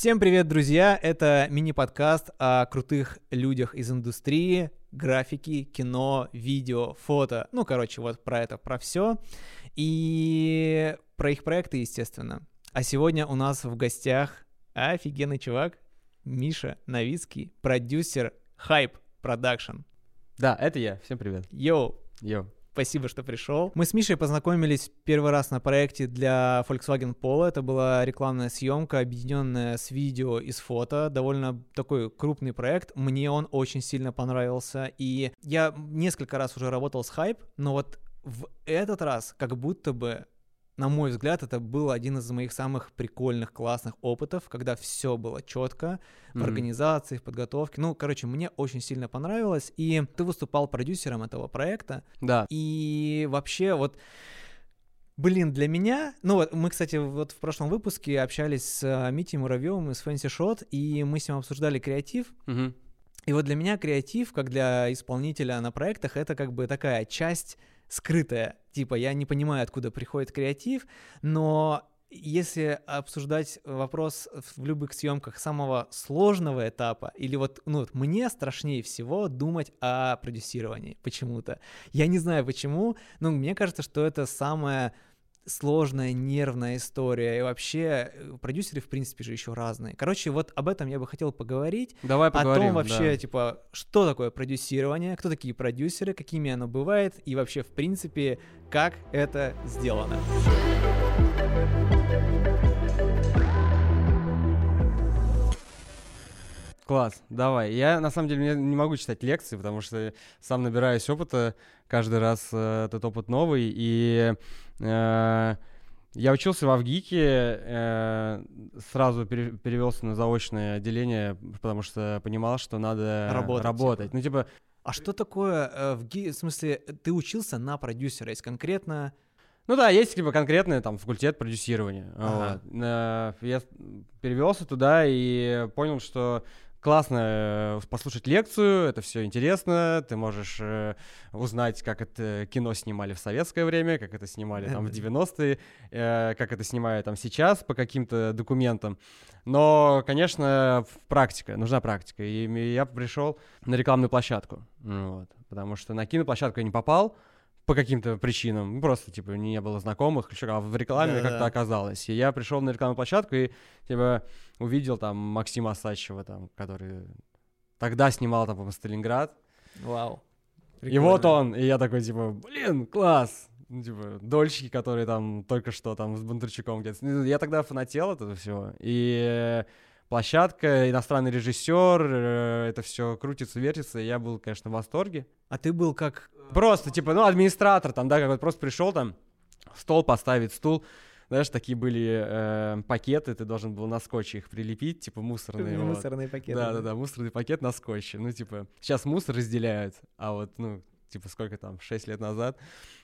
Всем привет, друзья! Это мини-подкаст о крутых людях из индустрии, графики, кино, видео, фото. Ну, короче, вот про это, про все. И про их проекты, естественно. А сегодня у нас в гостях офигенный чувак Миша Новицкий, продюсер Hype Production. Да, это я. Всем привет. Йоу, Йо. Спасибо, что пришел. Мы с Мишей познакомились первый раз на проекте для Volkswagen Polo. Это была рекламная съемка, объединенная с видео и с фото. Довольно такой крупный проект. Мне он очень сильно понравился. И я несколько раз уже работал с хайп, но вот в этот раз как будто бы на мой взгляд, это был один из моих самых прикольных, классных опытов, когда все было четко в Мгм. организации, в подготовке. Ну, короче, мне очень сильно понравилось. И ты выступал продюсером этого проекта. Да. И вообще вот Блин, для меня, ну вот мы, кстати, вот в прошлом выпуске общались с э, Митей Муравьевым из Fancy Shot, и мы с ним обсуждали креатив. Мгм. И вот для меня креатив, как для исполнителя на проектах, это как бы такая часть скрытая. Типа я не понимаю, откуда приходит креатив, но если обсуждать вопрос в любых съемках самого сложного этапа, или вот, ну, вот мне страшнее всего думать о продюсировании почему-то. Я не знаю почему, но мне кажется, что это самая сложная, нервная история. И вообще э, продюсеры, в принципе, же еще разные. Короче, вот об этом я бы хотел поговорить. Давай О поговорим. том вообще, да. типа, что такое продюсирование, кто такие продюсеры, какими оно бывает, и вообще, в принципе, как это сделано. Класс, давай. Я на самом деле не- могу читать лекции, потому что сам набираюсь опыта, каждый раз э, этот опыт новый. И э, я учился в Авгике, э, сразу пере- перевелся на заочное отделение, потому что понимал, что надо Работать, работать. типа. Ну, типа, А что такое э, в ГИ... В смысле, ты учился на продюсера, есть конкретно... Ну да, есть типа конкретный там факультет продюсирования. Ага. Вот. Э, Я перевелся туда и понял, что классно э, послушать лекцию, это все интересно, ты можешь э, узнать, как это кино снимали в советское время, как это снимали там в 90-е, э, как это снимают там сейчас по каким-то документам. Но, конечно, практика, нужна практика. И я пришел на рекламную площадку, вот, потому что на киноплощадку я не попал, по каким-то причинам, ну, просто, типа, не было знакомых, а в рекламе Да-да-да. как-то оказалось. И я пришел на рекламную площадку и, типа, увидел там Максима Осадчева, там, который тогда снимал, там, по-моему, Сталинград. Вау. И вот Прикольно. он, и я такой, типа, блин, класс! Ну, типа, дольщики, которые там только что там с Бондарчуком где-то. Я тогда фанател от этого всего. И площадка, иностранный режиссер, э, это все крутится, вертится. Я был, конечно, в восторге. А ты был как... Просто, типа, ну, администратор там, да, как вот просто пришел там, стол поставить, стул. Знаешь, такие были э, пакеты, ты должен был на скотче их прилепить, типа мусорные. вот. Мусорные пакеты. Да, да, да, мусорный пакет на скотче. Ну, типа, сейчас мусор разделяют, а вот, ну, типа, сколько там, 6 лет назад,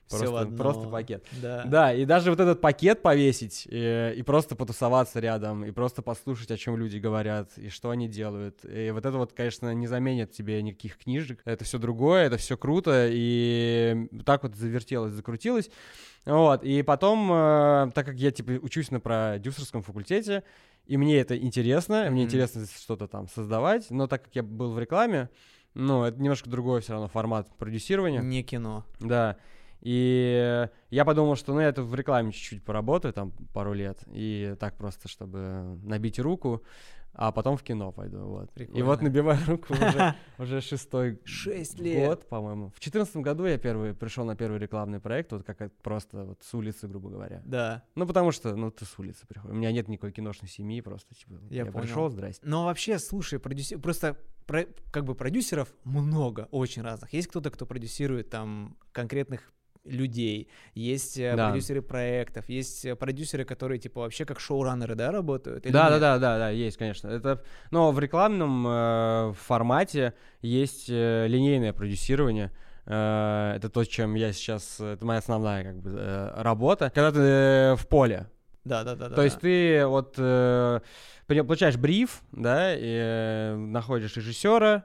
Всё просто, одно. просто пакет. Да. Да, и даже вот этот пакет повесить, э, и, просто потусоваться рядом, и просто послушать, о чем люди говорят, и что они делают. И вот это вот, конечно, не заменит тебе никаких книжек. Это все другое, это все круто, и так вот завертелось, закрутилось. Вот, и потом, э, так как я, типа, учусь на продюсерском факультете, и мне это интересно, мне Мгм. интересно что-то там создавать, но так как я был в рекламе, ну, это немножко другой все равно формат продюсирования. Не кино. Да. И я подумал, что ну я это в рекламе чуть-чуть поработаю, там пару лет, и так просто, чтобы набить руку, а потом в кино пойду, вот. И Прикольно. вот набиваю руку уже, уже шестой Шесть лет. год, по-моему. В четырнадцатом году я первый пришел на первый рекламный проект, вот как просто вот с улицы, грубо говоря. Да. Ну, потому что, ну, ты с улицы приходишь. У меня нет никакой киношной семьи, просто, типа, Я я, пришел, здрасте. Но вообще, слушай, продюсер... просто про- как бы продюсеров много, очень разных. Есть кто-то, кто продюсирует там конкретных людей, есть э, Да. продюсеры проектов, есть э, продюсеры, которые типа вообще как шоураннеры, да, работают? Да, да, да, да, да, есть, конечно. Это, но в рекламном э, формате есть э, линейное продюсирование. Э, это то, чем я сейчас, это моя основная как бы э, работа. Когда ты э, в поле, Да, да, да. да, то есть да. ты вот э, получаешь бриф, да, и э, находишь режиссера,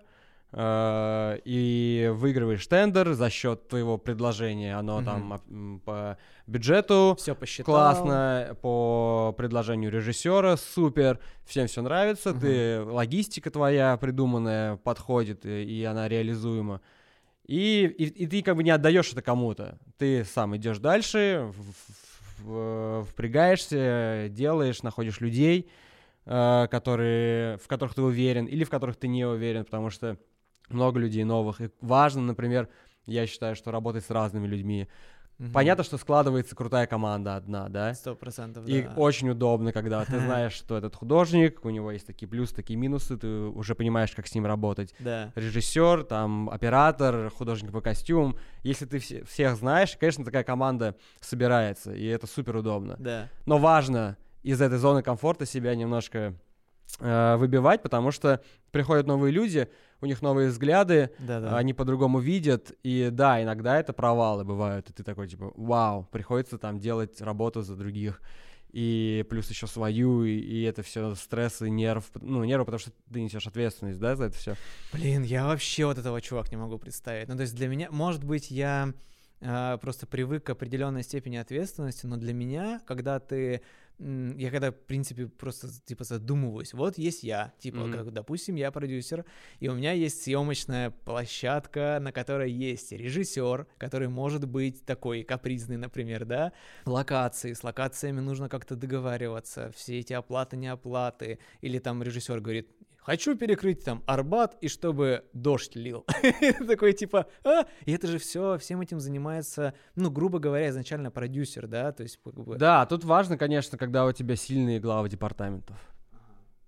и выигрываешь тендер за счет твоего предложения. Оно Мгм. там по бюджету Все посчитал. классно, по предложению режиссера супер, всем все нравится, ты логистика твоя придуманная подходит и, и она реализуема. И, и, и ты как бы не отдаешь это кому-то. Ты сам идешь дальше, в- в- в- впрягаешься, делаешь, находишь людей, э, которые, в которых ты уверен или в которых ты не уверен, потому что много людей новых. И важно, например, я считаю, что работать с разными людьми. Мгм. Понятно, что складывается крутая команда одна, да? Сто процентов, И да. очень удобно, когда ты знаешь, что этот художник, у него есть такие плюсы, такие минусы, ты уже понимаешь, как с ним работать. Да. Режиссер, там, оператор, художник по костюм. Если ты все- всех знаешь, конечно, такая команда собирается, и это супер удобно. Да. Но важно из этой зоны комфорта себя немножко э, выбивать, потому что приходят новые люди, у них новые взгляды, Да, да. они по-другому видят, и да, иногда это провалы бывают, и ты такой, типа, вау, приходится там делать работу за других, и плюс еще свою, и, и это все стресс и нерв, ну, нервы, потому что ты несешь ответственность, да, за это все. Блин, я вообще вот этого чувак не могу представить. Ну, то есть для меня, может быть, я а, просто привык к определенной степени ответственности, но для меня, когда ты я когда, в принципе, просто, типа, задумываюсь, вот есть я, типа, Мгм. как, допустим, я продюсер, и у меня есть съемочная площадка, на которой есть режиссер, который может быть такой капризный, например, да, локации, с локациями нужно как-то договариваться, все эти оплаты, не оплаты, или там режиссер говорит, хочу перекрыть там Арбат, и чтобы дождь лил. Такой типа, а, и это же все, всем этим занимается, ну, грубо говоря, изначально продюсер, да, то есть. Да, тут важно, конечно, когда у тебя сильные главы департаментов.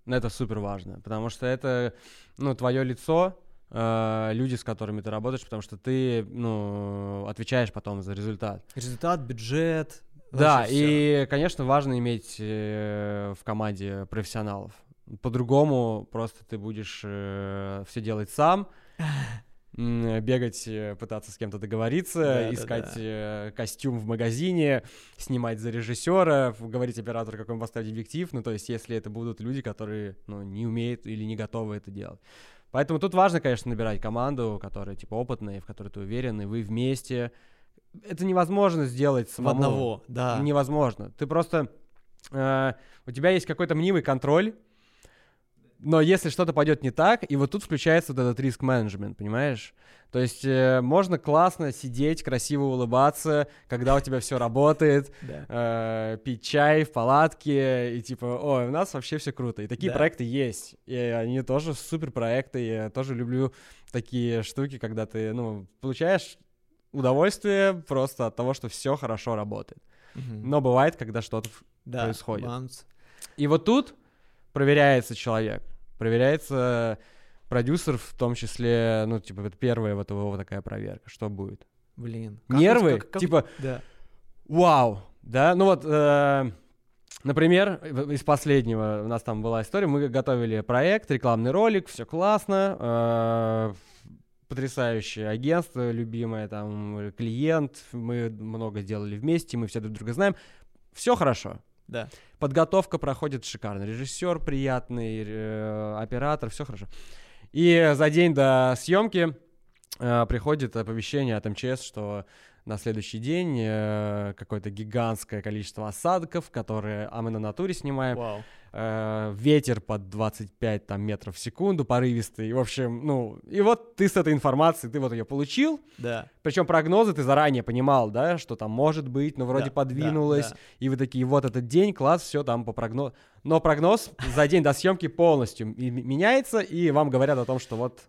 Это супер важно, потому что это, ну, твое лицо, э, люди, с которыми ты работаешь, потому что ты, ну, отвечаешь потом за результат. Результат, бюджет. Да, и, конечно, важно иметь э, в команде профессионалов. По-другому просто ты будешь все делать сам, бегать, э, пытаться с кем-то договориться, Да-да-да. искать э, костюм в магазине, снимать за режиссера, говорить оператору, какой он поставить объектив. Ну, то есть, если это будут люди, которые ну, не умеют или не готовы это делать. Поэтому тут важно, конечно, набирать команду, которая типа опытная, в которой ты уверен, и вы вместе. Это невозможно сделать В самому. одного, да. Невозможно. Ты просто... э, у тебя есть какой-то мнимый контроль, но если что-то пойдет не так, и вот тут включается вот этот риск-менеджмент, понимаешь? То есть э, можно классно сидеть, красиво улыбаться, когда у тебя все работает, Да. э, пить чай в палатке, и типа, ой, у нас вообще все круто. И такие Да. проекты есть. И они тоже супер проекты. Я тоже люблю такие штуки, когда ты, ну, получаешь удовольствие просто от того, что все хорошо работает. Но бывает, когда что-то... Да, происходит. И вот тут проверяется человек. Проверяется продюсер в том числе, ну, типа, это первая вот его такая проверка. Что будет? Блин. Нервы? как- как- Типа, Да. Вау, да, ну вот, э, например, из последнего у нас там была история, мы готовили проект, рекламный ролик, все классно, э, потрясающее агентство, любимое там клиент, мы много сделали вместе, мы все друг друга знаем, все хорошо. Да. Подготовка проходит шикарно, режиссер приятный, э, оператор, все хорошо. И за день до съемки э, приходит оповещение от МЧС, что на следующий день э, какое-то гигантское количество осадков, которые, а мы на натуре снимаем, Вау. э, ветер под 25 там, метров в секунду, порывистый, в общем, ну, и вот ты с этой информацией, ты вот ее получил, Да. причем прогнозы ты заранее понимал, да, что там может быть, но вроде Да, подвинулось, да, да. и вы такие, вот этот день, класс, все там по прогнозу. Но прогноз за день до съемки полностью меняется, и вам говорят о том, что вот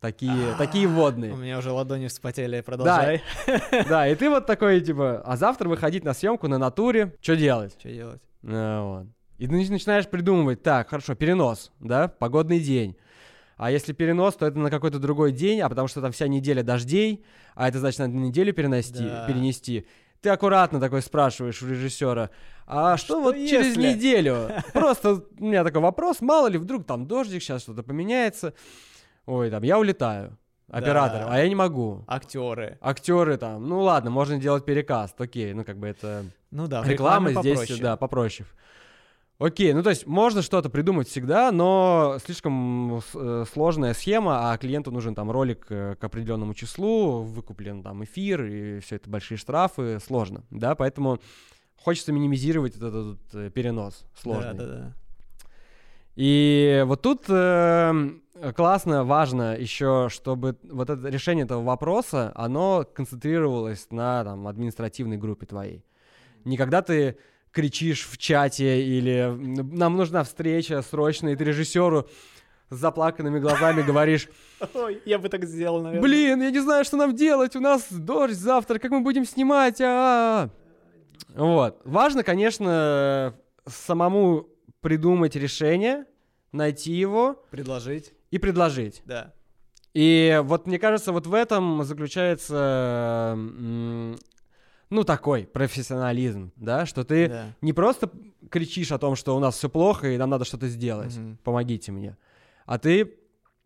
такие, такие У водные. меня уже ладони вспотели, продолжай. Да, и ты вот такой, типа, а завтра выходить на съемку на натуре, что делать? Что делать? Ну, вот. И ты нач- начинаешь придумывать, так, хорошо, перенос, да, погодный день. А если перенос, то это на какой-то другой день, а потому что там вся неделя дождей, а это значит, надо неделю перенести, Да. перенести. Ты аккуратно такой спрашиваешь у режиссера, а что, что вот через если?» неделю? Просто у меня такой вопрос, мало ли вдруг там дождик, сейчас что-то поменяется. Ой, там, я улетаю. Оператор, Да. а я не могу. Актеры. Актеры там, ну ладно, можно делать перекаст, окей, ну как бы это Ну да, реклама здесь, попроще. да, попроще. Окей, ну то есть можно что-то придумать всегда, но слишком э, сложная схема, а клиенту нужен там ролик э, к определенному числу, выкуплен там эфир, и все это большие штрафы, сложно, да, поэтому хочется минимизировать этот, этот э, перенос сложный. Да, да, да. И вот тут э, классно, важно еще, чтобы вот это решение этого вопроса, оно концентрировалось на там, административной группе твоей. Не когда ты кричишь в чате или нам нужна встреча срочная, и ты режиссеру с заплаканными глазами говоришь... Ой, я бы так сделал, наверное. Блин, я не знаю, что нам делать, у нас дождь завтра, как мы будем снимать, а, -а, -а. Вот. Важно, конечно, самому придумать решение, найти его. Предложить. И предложить. Да. И вот мне кажется, вот в этом заключается, ну, такой профессионализм, да, что ты Да. не просто кричишь о том, что у нас все плохо и нам надо что-то сделать, Мгм. помогите мне, а ты,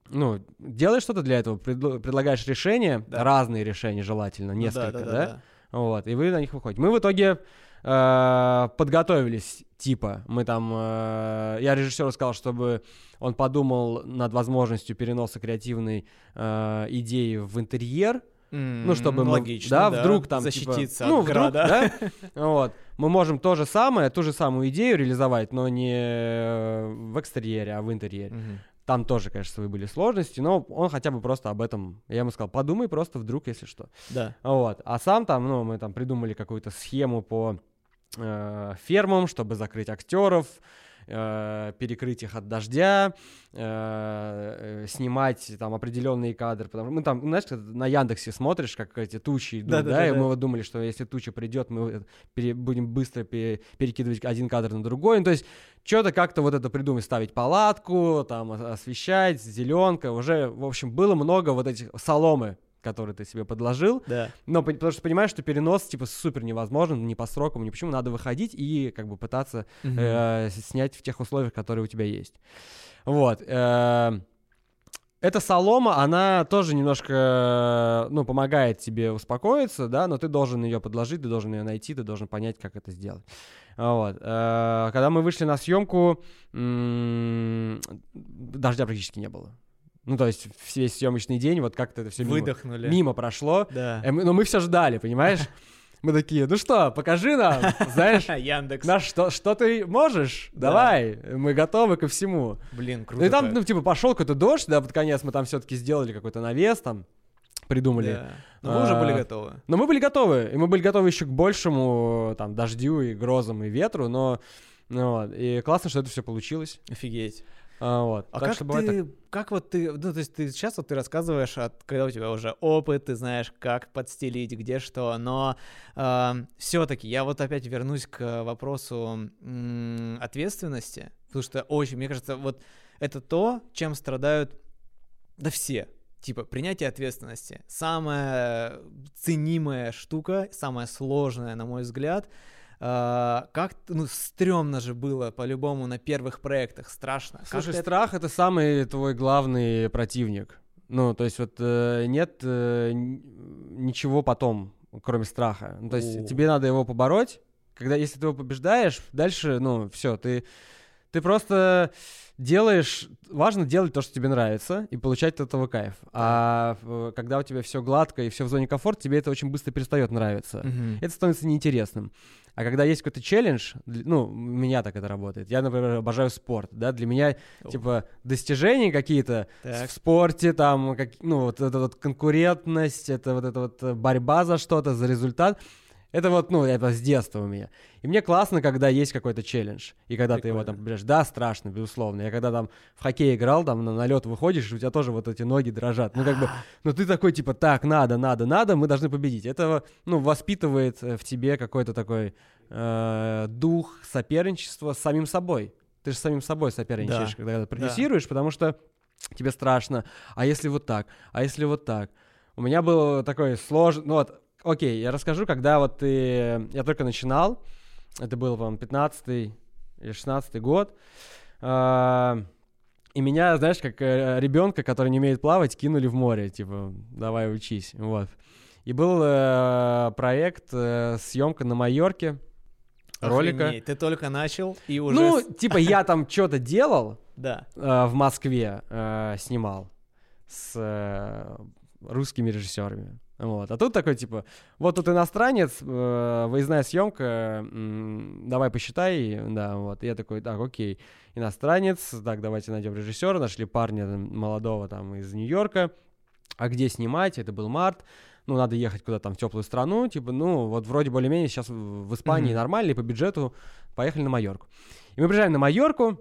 ну, делаешь что-то для этого, предлагаешь решения, Да. разные решения желательно, Ну да, несколько, да, да, да, да. вот, и вы на них выходите. Мы в итоге э, подготовились, типа, мы там, э, я режиссеру сказал, чтобы он подумал над возможностью переноса креативной э, идеи в интерьер, ну, чтобы мы, Логично, да, да, вдруг там, типа, защититься ну, от вдруг, града. да, вот, мы можем то же самое, ту же самую идею реализовать, но не в экстерьере, а в интерьере. Там тоже, конечно, свои были сложности, но он хотя бы просто об этом, я ему сказал, подумай просто вдруг, если что. Да. Вот. А сам там, ну, мы там придумали какую-то схему по э, фермам, чтобы закрыть актеров, э, перекрыть их от дождя, э, э, снимать там определенные кадры. Потому что мы там, знаешь, на Яндексе смотришь, как эти тучи идут, да, Да-да-да-да. и мы вот думали, что если туча придет, мы пере- будем быстро пере- перекидывать один кадр на другой. Ну, то есть что-то как-то вот это придумать, ставить палатку, там ос- освещать, зеленка. Уже, в общем, было много вот этих соломы, которые ты себе подложил. Да. Но потому что понимаешь, что перенос типа супер невозможен, ни по срокам, ни почему. Надо выходить и как бы пытаться Мгм. э, снять в тех условиях, которые у тебя есть. Вот. э, Эта солома, она тоже немножко, ну, помогает тебе успокоиться, да, но ты должен ее подложить, ты должен ее найти, ты должен понять, как это сделать. Вот. э, Когда мы вышли на съемку, дождя практически не было. Ну, то есть весь съемочный день, вот как-то это все Выдохнули. мимо прошло. Да. Э, мы- Но мы все ждали, понимаешь? Мы такие, ну что, покажи нам, знаешь, Яндекс. на что, что ты можешь? Да. Давай, мы готовы ко всему. Блин, Ну круто. и там, ну, типа, пошел какой-то дождь, да, под конец мы там все-таки сделали какой-то навес там, придумали. Да. Но вы уже были А, готовы. Но мы были готовы, и мы были готовы еще к большему, там, дождю и грозам и ветру, но, ну, вот, и классно, что это все получилось. Офигеть. А, вот. А Так как что бывает так. ты, как вот ты, ну, то есть ты сейчас вот ты рассказываешь, от, когда у тебя уже опыт, ты знаешь, как подстелить, где что, но все-таки я вот опять вернусь к вопросу м, ответственности, потому что очень, мне кажется, вот это то, чем страдают, да все, типа принятие ответственности. Самая ценимая штука, самая сложная, на мой взгляд, а, как, ну, стрёмно же было по-любому на первых проектах, страшно. Как Слушай, это- страх это самый твой главный противник. Ну, то есть вот э, нет э, ничего потом, кроме страха. Ну, то есть О. тебе надо его побороть. Когда, если ты его побеждаешь, дальше, ну, все, ты, ты просто делаешь... Важно делать то, что тебе нравится, и получать от этого кайф. А когда у тебя все гладко и все в зоне комфорта, тебе это очень быстро перестает нравиться Мгм. это становится неинтересным. А когда есть какой-то челлендж, ну, у меня так это работает. Я, например, обожаю спорт, да, для меня, О. типа, достижения какие-то Так. в спорте, там, как, ну, вот эта вот конкурентность, это вот эта вот э, борьба за что-то, за результат, это вот, ну, это с детства у меня. И мне классно, когда есть какой-то челлендж, и когда ты его там Прикольно. побеждаешь. Да, страшно, безусловно. Я когда там в хоккей играл, там на, лед выходишь, у тебя тоже вот эти ноги дрожат. Ну, как бы, ну, ты такой, типа, так, надо, надо, надо, мы должны победить. Это, ну, воспитывает э, в тебе какой-то такой э, дух соперничества с самим собой. Ты же с самим собой соперничаешь, Да, когда продюсируешь, потому что тебе страшно. А если вот так? А если вот так? У меня был такой сложный... Ну вот, окей, я расскажу, когда вот ты... Я только начинал, это был, по-моему, 15 или 16 год, а, и меня, знаешь, как ребенка, который не умеет плавать, кинули в море, типа, давай учись, вот. И был э, проект, э, съемка на Майорке, ролика. Охренеть, Ты только начал и уже... Ну, типа я там что-то делал, Да. э, в Москве э, снимал с э, русскими режиссерами. Вот. А тут такой, типа, вот тут иностранец, э, выездная съемка, м, давай посчитай, да, вот. И я такой, так, окей, иностранец, так, давайте найдем режиссера, нашли парня молодого там из Нью-Йорка, а где снимать, это был март, ну, надо ехать куда-то там в теплую страну, типа, ну, вот вроде более-менее сейчас в Испании Мгм. нормально, и по бюджету поехали на Майорку. И мы приезжаем на Майорку,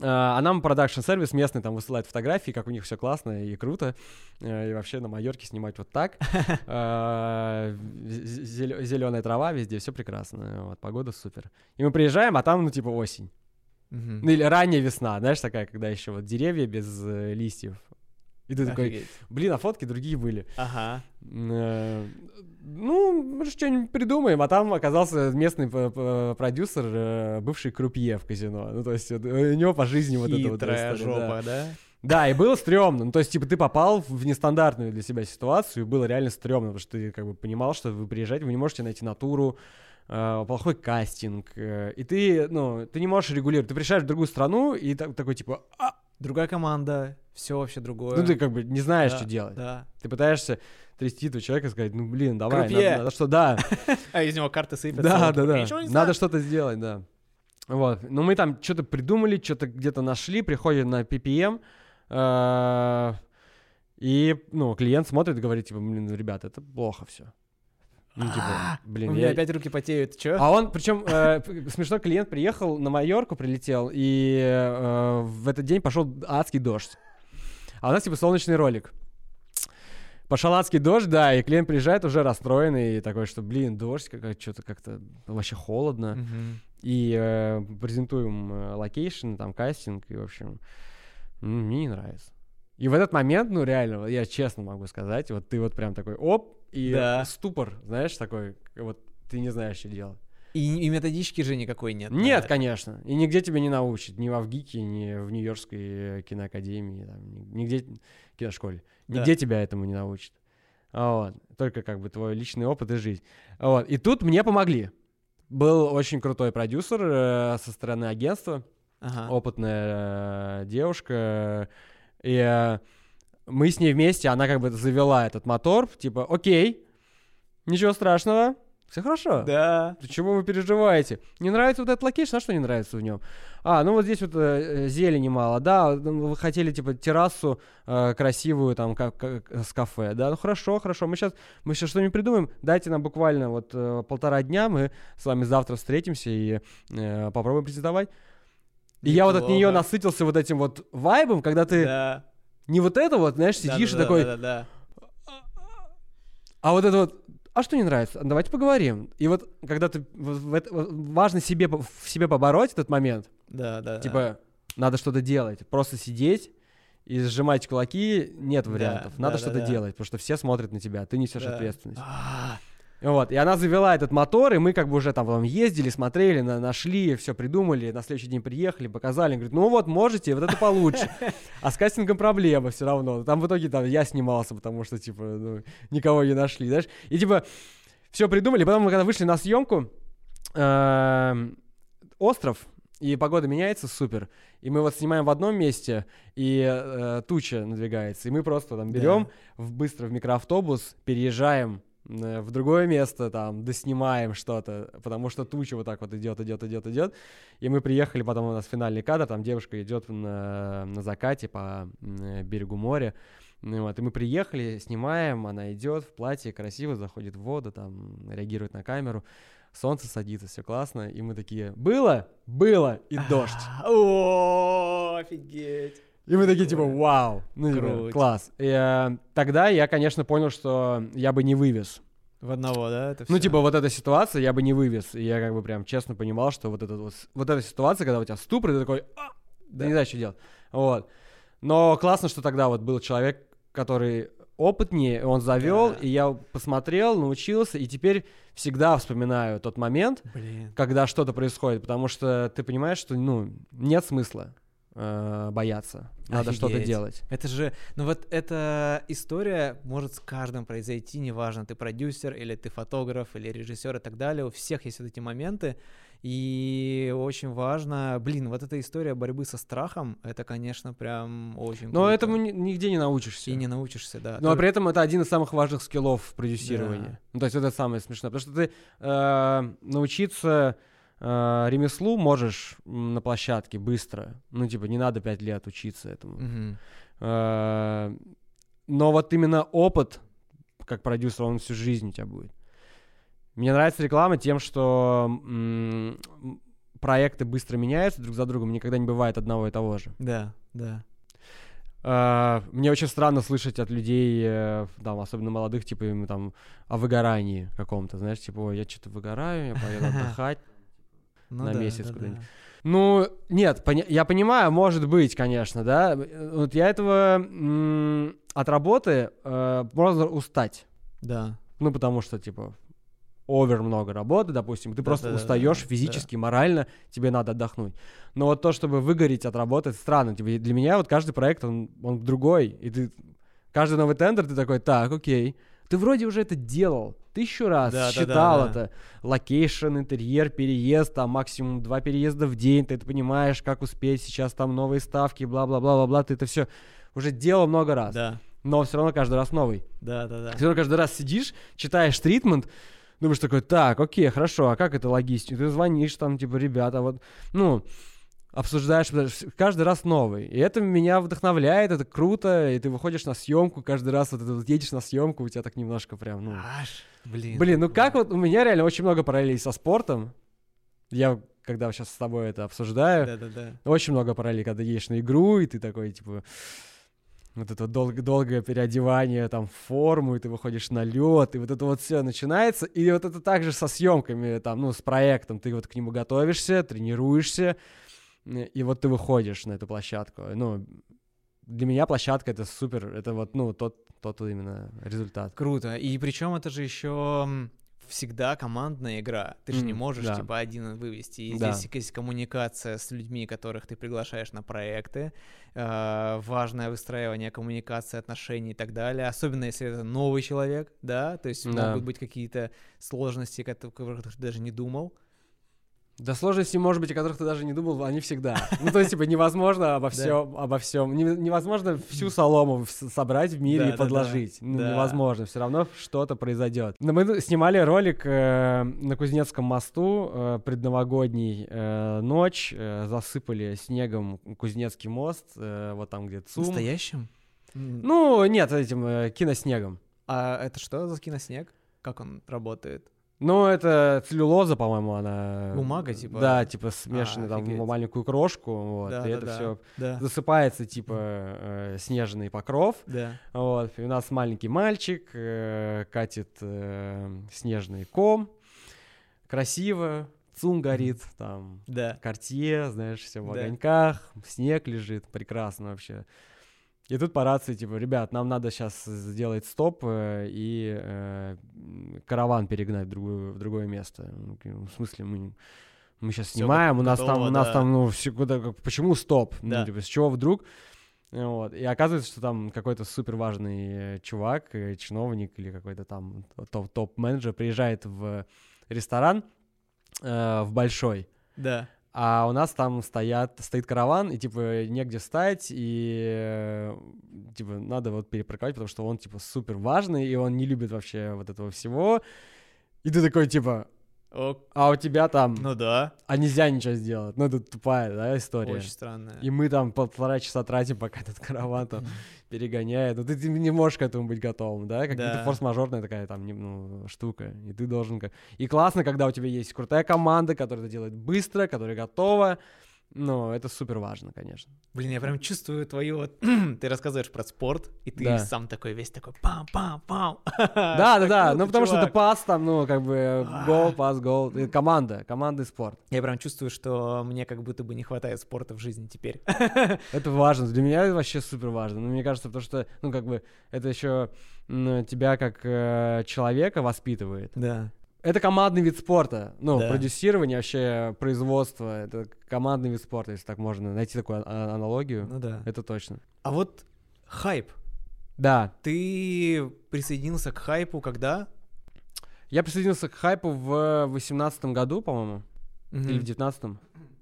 а а нам продакшн-сервис местный там высылает фотографии, как у них все классно и круто. Э, И вообще на Майорке снимать вот так. Зеленая трава везде, все прекрасно. Вот, погода супер. И мы приезжаем, а там, ну, типа, осень. Ну, или ранняя весна, знаешь, такая, когда еще вот деревья без э, листьев. И ты такой, блин, а фотки другие были. Ага. Э, Ну, мы же что-нибудь придумаем, а там оказался местный п- п- продюсер, э, бывший крупье в казино. Ну, то есть у него по жизни вот это вот Хитрая история, да. жопа, да? Да, и было стрёмно. Ну, то есть, типа, ты попал в нестандартную для себя ситуацию, и было реально стрёмно, потому что ты как бы понимал, что вы приезжаете, вы не можете найти натуру, э, плохой кастинг, э, и ты, ну, ты не можешь регулировать. Ты приезжаешь в другую страну, и так- такой, типа, а, Другая команда, все вообще другое. ну, ты как бы не знаешь, Да, что делать. Да. Ты пытаешься трясти этого человека и сказать, ну, блин, давай, Крупье. надо, надо что, да, А из него карты сыпятся. Да, да, да. «Ничего не Надо знаю». что-то сделать, да. Вот. Ну, мы там что-то придумали, что-то где-то нашли, приходим на PPM, э, и, ну, клиент смотрит и говорит, типа, блин, ребята, это плохо все. Ну, типа, У блин, меня я... опять руки потеют. Че? А он, причем, смешно, клиент приехал на Майорку, прилетел, и э, в этот день пошел адский дождь. А у нас, типа, солнечный ролик. Пошел адский дождь, да, и клиент приезжает уже расстроенный, и такой, что, блин, дождь, какая что-то как-то вообще холодно. И э, презентуем э, location, там, кастинг, и, в общем, мне не нравится. И в этот момент, ну, реально, я честно могу сказать, вот ты вот прям такой, оп, и Да. ступор, знаешь, такой, вот ты не знаешь, что делать. И, и методички же никакой нет. Нет, да. конечно. И нигде тебя не научат. Ни во ВГИКе, ни в Нью-Йоркской киноакадемии, там, ни- нигде киношколе. Да. Нигде тебя этому не научат. Вот. Только как бы твой личный опыт и жизнь. Вот. И тут мне помогли. Был очень крутой продюсер э, со стороны агентства, Ага. опытная э, девушка. И э, мы с ней вместе, она как бы завела этот мотор, типа, окей, ничего страшного, все хорошо. Да. Чего вы переживаете? Не нравится вот этот location, а что не нравится в нем? А, ну вот здесь вот э, э, зелени мало, да, ну, вы хотели типа террасу э, красивую там как, как с кафе, да, ну хорошо, хорошо, мы сейчас мы сейчас что-нибудь придумаем, дайте нам буквально вот э, полтора дня, мы с вами завтра встретимся и э, попробуем презентовать. И я вот от нее Неплохо. насытился вот этим вот вайбом, когда ты Да. Не вот это вот, знаешь, Да, сидишь да, и да, такой, Да, да, а вот это вот, а что не нравится? Давайте поговорим. И вот когда ты в- в это- важно себе в себе побороть этот момент, да. Да, да. типа надо что-то делать, просто сидеть и сжимать кулаки нет Да, вариантов. да, Надо да, что-то да. делать, потому что все смотрят на тебя, ты несешь Да. ответственность. А, Вот, и она завела этот мотор, и мы как бы уже там потом ездили, смотрели, на- нашли, все придумали, на следующий день приехали, показали, говорит, ну вот, можете, вот это получше. А с кастингом проблема все равно. Там в итоге там я снимался, потому что, типа, ну, никого не нашли, знаешь. И, типа, все придумали, потом мы когда вышли на съемку, эм, остров, и погода меняется, супер. И мы вот снимаем в одном месте, и э, туча надвигается, и мы просто там берем в, быстро в микроавтобус, переезжаем в другое место, там, доснимаем что-то, потому что туча вот так вот идет, идет, идет, идет. И мы приехали, потом у нас финальный кадр, там девушка идет на, на закате по м, берегу моря. Ну вот, и мы приехали, снимаем, она идет в платье, красиво, заходит в воду, там, реагирует на камеру. Солнце садится, все классно, и мы такие, было, было, и дождь. О, офигеть. И мы такие, типа, вау, ну, типа, класс. И, э, тогда я, конечно, понял, что я бы не вывез. В одного, да? Это Ну, всё? типа, вот эта ситуация я бы не вывез. И я как бы прям честно понимал, что вот, эта вот, вот эта ситуация, когда у тебя ступор, и ты такой, «А!» Да. ты не знаешь, что делать. Вот. Но классно, что тогда вот был человек, который опытнее, он завел, Да. и я посмотрел, научился, и теперь всегда вспоминаю тот момент, Блин. когда что-то происходит, потому что ты понимаешь, что, ну, нет смысла э, бояться. Надо что-то делать. Это же, ну вот эта история может с каждым произойти, неважно, ты продюсер или ты фотограф или режиссер и так далее, у всех есть вот эти моменты, И очень важно, блин, вот эта история борьбы со страхом, это, конечно, прям очень Но круто. этому ни- нигде не научишься. И не научишься, да. Но Только- при этом это один из самых важных скиллов в продюсировании. Да. Ну, то есть это самое смешное. Потому что ты э, научиться э, ремеслу можешь на площадке быстро. Ну, типа, не надо пять лет учиться этому. Мгм. Э, но вот именно опыт, как продюсер, он всю жизнь у тебя будет. Мне нравится реклама тем, что м, проекты быстро меняются друг за другом, никогда не бывает одного и того же. Да, да. Э, Мне очень странно слышать от людей, э, там, особенно молодых, типа, им там о выгорании каком-то, знаешь, типа, «Ой, я что-то выгораю, я поеду отдыхать. Ну На да, месяц да, куда-нибудь. да. Ну, нет, поня- я понимаю, может быть, конечно, да. Вот я этого м, от работы э, можно устать. Да. Ну, потому что, типа, овер много работы, допустим, ты просто Да-да-да-да, устаешь да. физически, морально, тебе надо отдохнуть. Но вот то, чтобы выгореть от работы, это странно. Типа, для меня вот каждый проект, он, он другой. И ты каждый новый тендер, ты такой, так, окей. Ты вроде уже это делал тысячу раз, Да-да-да-да. считал это. Location, интерьер, переезд, там максимум два переезда в день, ты это понимаешь, как успеть, сейчас там новые ставки, бла-бла-бла-бла-бла, ты это все уже делал много раз. Да, Но все равно каждый раз новый. да, да, да. Ты равно каждый раз сидишь, читаешь treatment, думаешь такой, так, окей, хорошо, а как это логистика? Ты звонишь там, типа, ребята, вот, ну, обсуждаешь, каждый раз новый. И это меня вдохновляет, это круто, и ты выходишь на съемку, каждый раз вот, это вот едешь на съемку, у тебя так немножко прям, ну... Аж, блин. Блин, ну как вот, у меня реально очень много параллелей со спортом. Я, когда сейчас с тобой это обсуждаю, Да, да, да. очень много параллелей, когда едешь на игру, и ты такой, типа, вот это долг- долгое переодевание там в форму, и ты выходишь на лед, и вот это вот все начинается. И вот это также со съемками, там, ну, с проектом. Ты вот к нему готовишься, тренируешься, и вот ты выходишь на эту площадку. Ну, для меня площадка это супер, это вот, ну, тот, тот именно результат. Круто. И причем это же еще всегда командная игра. Ты же не можешь да. типа один вывести. И Да. здесь есть коммуникация с людьми, которых ты приглашаешь на проекты, э, важное выстраивание коммуникации, отношений и так далее. Особенно если это новый человек, да, то есть Да. могут быть какие-то сложности, кото- которых ты даже не думал. Да сложности, может быть, о которых ты даже не думал, они всегда. Ну, то есть, типа, невозможно обо Да. всем, обо всем. невозможно всю солому собрать в мире и подложить. Ну, Да. невозможно. Все равно что-то произойдет. Но мы снимали ролик э, на Кузнецком мосту, э, предновогодний э, ночь, э, засыпали снегом Кузнецкий мост, э, вот там, где ЦУМ. Настоящим? Ну, нет, этим э, киноснегом. А это что за киноснег? Как он работает? Ну, это целлюлоза, по-моему, она... Бумага, типа? Да, типа смешанная там офигеть. в маленькую крошку, вот, Да, и да, это да. все Да. засыпается, типа, э, снежный покров, Да. вот, и у нас маленький мальчик э, катит э, снежный ком, красиво, цум горит, там, Да. картье, знаешь, все в Да. огоньках, снег лежит, прекрасно вообще. И тут по рации, типа, ребят, нам надо сейчас сделать стоп э, и э, караван перегнать в, другую, в другое место. Ну, «Ну, В смысле, мы, мы сейчас Всё снимаем, у нас там, у нас да. там, ну, все, куда, почему стоп? Да. Ну, типа, с чего вдруг? Вот. И оказывается, что там какой-то супер важный чувак, э, чиновник или какой-то там топ- топ-менеджер приезжает в ресторан э, в большой, Да. А у нас там стоят, стоит караван, и, типа, негде встать, и, э, типа, надо вот перепарковать, потому что он, типа, супер важный, и он не любит вообще вот этого всего. И ты такой, типа, А у тебя там, ну да. а нельзя ничего сделать. Ну, это тупая, да, история. Очень странно. И мы там полтора часа тратим, пока этот караван там перегоняет. Ну, ты, ты не можешь к этому быть готовым, да? Какая-то Да. форс-мажорная такая там ну, штука. И ты должен... как- И классно, когда у тебя есть крутая команда, которая это делает быстро, которая готова. Ну, это супер важно, конечно. Блин, я прям чувствую твою вот... Ты рассказываешь про спорт, и ты Да. сам такой весь такой пам-пам-пам. Да, да, да. Ну, потому что это пас там, ну, как бы гол, пас, гол. Команда, команда и спорт. Я прям чувствую, что мне как будто бы не хватает спорта в жизни теперь. Это важно. Для меня это вообще супер важно. Но мне кажется, потому что, ну, как бы, это еще тебя как э, человека воспитывает. Да. Это командный вид спорта. Ну, Да. продюсирование, вообще производство, это командный вид спорта, если так можно найти такую а- аналогию. Ну да. Это точно. А вот хайп. Да. Ты присоединился к хайпу когда? Я присоединился к хайпу в восемнадцатом году, по-моему. Мгм. или в девятнадцатом.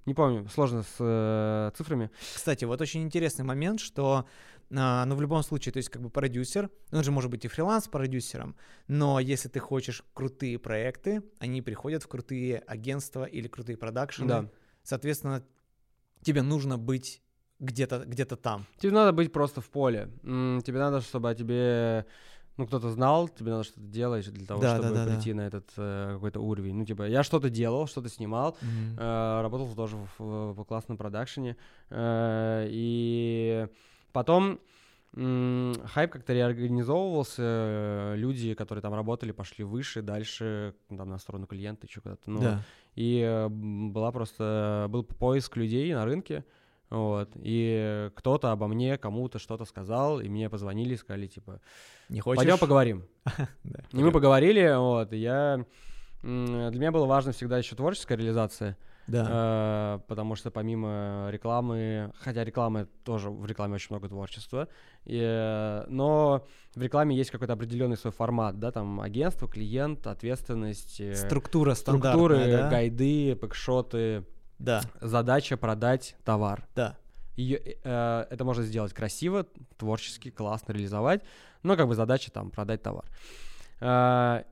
Не помню, сложно с э, цифрами. Кстати, вот очень интересный момент, что, а, ну, в любом случае, то есть, как бы продюсер, он же может быть и фриланс-продюсером, но если ты хочешь крутые проекты, они приходят в крутые агентства или крутые продакшены. Да. Соответственно, тебе нужно быть где-то где там. Тебе надо быть просто в поле. Тебе надо, чтобы о тебе ну, кто-то знал, тебе надо что-то делать для того, Да, да, чтобы да, да. прийти на этот э, какой-то уровень. Ну, типа, я что-то делал, что-то снимал, э, работал тоже в, в- в классном продакшене. э, и потом хайп как-то реорганизовывался, э, люди, которые там работали, пошли выше, дальше, там, на сторону клиента, еще куда-то. Ну, Да. и э, была просто был поиск людей на рынке, вот, и кто-то обо мне кому-то что-то сказал, и мне позвонили, сказали, типа, Не хочешь? пойдем поговорим. И мы поговорили, вот, и я... Для меня было важно всегда еще творческая реализация, Да. э, потому что помимо рекламы, хотя рекламы тоже, в рекламе очень много творчества, и, э, но в рекламе есть какой-то определенный свой формат, да, там агентство, клиент, ответственность, э, Структура структуры, да? гайды, пэкшоты, Да, задача продать товар. да. Её, э, это можно сделать красиво, творчески, классно реализовать, но как бы задача там продать товар. Э,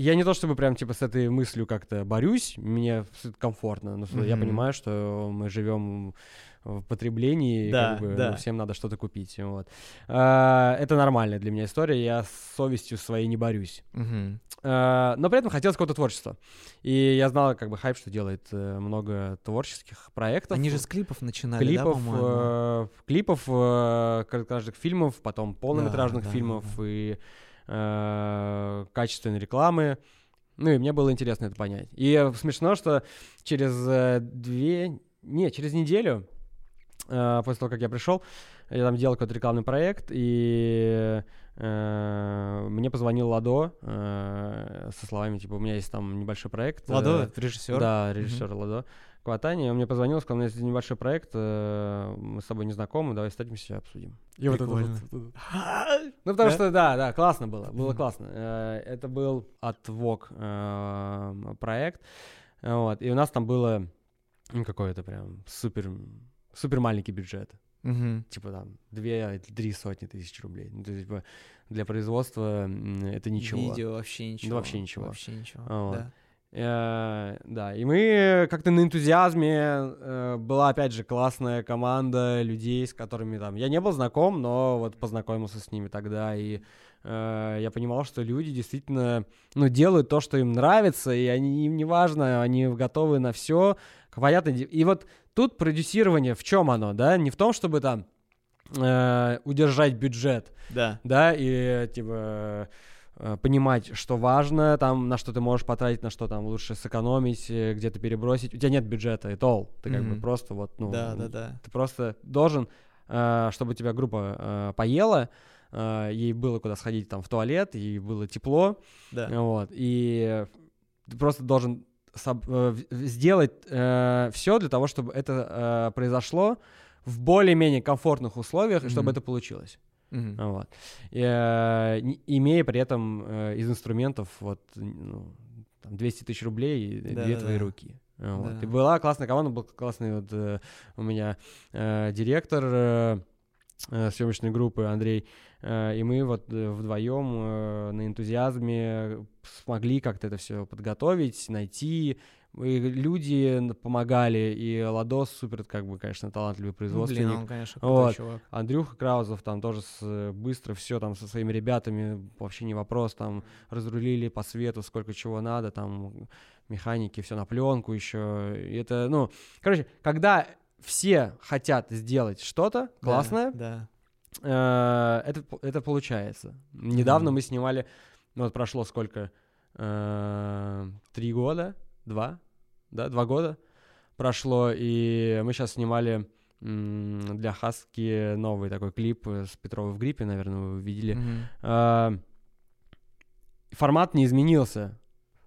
я не то чтобы прям типа с этой мыслью как-то борюсь, мне комфортно, но с- я понимаю, что мы живем в потреблении, Да, как бы, да. ну, всем надо что-то купить. Вот. Э, это нормальная для меня история, я с совестью своей не борюсь. Мгм. Э, но при этом хотелось какого-то творчества. И я знал, как бы, хайп, что делает э, много творческих проектов. Они же с клипов начинали, да, клипов, э, клипов, э, короткометражных фильмов, потом полнометражных да, фильмов да. и э, качественной рекламы. Ну и мне было интересно это понять. И смешно, что через э, две... Не, через неделю, э, после того, как я пришел, я там делал какой-то рекламный проект, и э, мне позвонил Ладо э, со словами, типа, у меня есть там небольшой проект. Ладо, э, режиссер. да, режиссер Ладо Кватани. Он мне позвонил, сказал, у меня есть небольшой проект, э, мы с тобой не знакомы, давай встретимся и обсудим. И вот это вот- Ну, потому Да? что, да, да, классно было, было классно. Э, Это был от Vogue э, проект, вот, и у нас там было ну, какой-то прям супер, супер маленький бюджет Мгм. типа там две-три сотни тысяч рублей. Ну, то есть, типа, для производства это ничего. Видео вообще ничего. вообще ничего. Вообще ничего, Вот. да. Э, да, и мы как-то на энтузиазме э, была опять же классная команда людей, с которыми там я не был знаком, но вот познакомился с ними тогда и э, я понимал, что люди действительно ну делают то, что им нравится, и они им не важно, они готовы на все. Понятно. И вот тут продюсирование в чем оно, да? Не в том, чтобы там э, удержать бюджет, Да. да, и типа э, понимать, что важно, там, на что ты можешь потратить, на что там лучше сэкономить, э, где-то перебросить. У тебя нет бюджета, и all. Ты как бы просто вот, ну, Да, да, да. ты просто должен, э, чтобы тебя группа э, поела, э, ей было куда сходить там в туалет, ей было тепло, Да. вот, и ты просто должен э, сделать все для того, чтобы это э, произошло в более-менее комфортных условиях, и чтобы это получилось. Мгм. Вот. И, э, имея при этом э, из инструментов вот ну, там 200 тысяч рублей и две Да-да-да. твои руки. Вот. Да. И была классная команда, был классный вот э, у меня э, директор э, съемочной группы Андрей, э, и мы вот вдвоем э, на энтузиазме смогли как-то это все подготовить, найти. И люди помогали, и Ладос супер, как бы, конечно, талантливый Ну, производственник. Блин, он, конечно, крутой Вот. чувак. Андрюха Краузов там тоже с, быстро все там со своими ребятами, вообще не вопрос, там разрулили по свету, сколько чего надо, там механики, все на пленку еще. И это, ну, короче, когда все хотят сделать что-то Да, классное, Да. э, это, это получается. Недавно Мгм. мы снимали, ну вот прошло сколько, Э, три года, два, да, два года прошло, и мы сейчас снимали для Хаски новый такой клип с Петрова в гриппе, наверное, вы видели. Э, формат не изменился.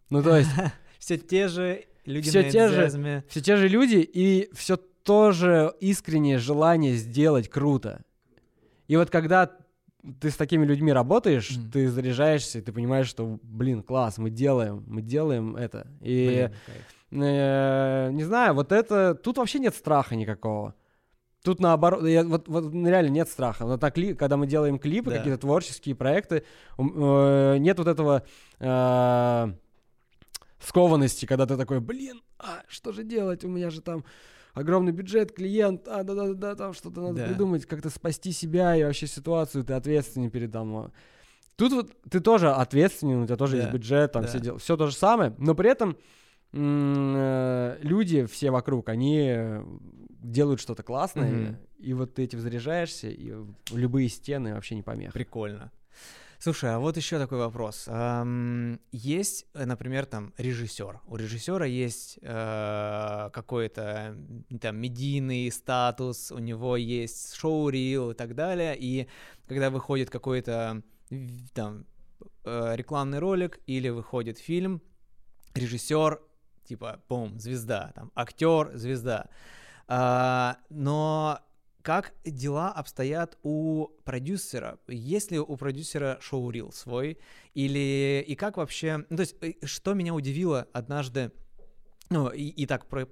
Ну, то есть, Все те же люди на те же. все те же люди и все то же искреннее желание сделать круто. И вот когда ты с такими людьми работаешь, Мгм. ты заряжаешься, и ты понимаешь, что, блин, класс, мы делаем, мы делаем это. И Блин, э, не знаю, вот это, тут вообще нет страха никакого. Тут наоборот, я, вот, вот реально нет страха. Вот так, когда мы делаем клипы, Да. какие-то творческие проекты, э, нет вот этого э, скованности, когда ты такой, блин, а что же делать? У меня же там огромный бюджет, клиент, а да-да-да, там что-то надо Да. придумать, как-то спасти себя и вообще ситуацию, ты ответственен перед там. э. Тут вот ты тоже ответственен, у тебя тоже Да, есть бюджет, там да. все дела, все то же самое, но при этом э, люди все вокруг, они э, делают что-то классное, Мгм. и вот ты этим заряжаешься, и любые стены вообще не помеха. Прикольно. Слушай, а вот еще такой вопрос. Есть, э, например, там режиссер. У режиссера есть э, какой-то там медийный статус, у него есть шоу-рил и так далее. И когда выходит какой-то там э, рекламный ролик или выходит фильм, режиссер типа, бум, звезда, там, актер, звезда. А, но как дела обстоят у продюсера? Есть ли у продюсера шоу-рил свой? Или и как вообще... Ну, то есть, э, что меня удивило однажды, ну, и, и так про-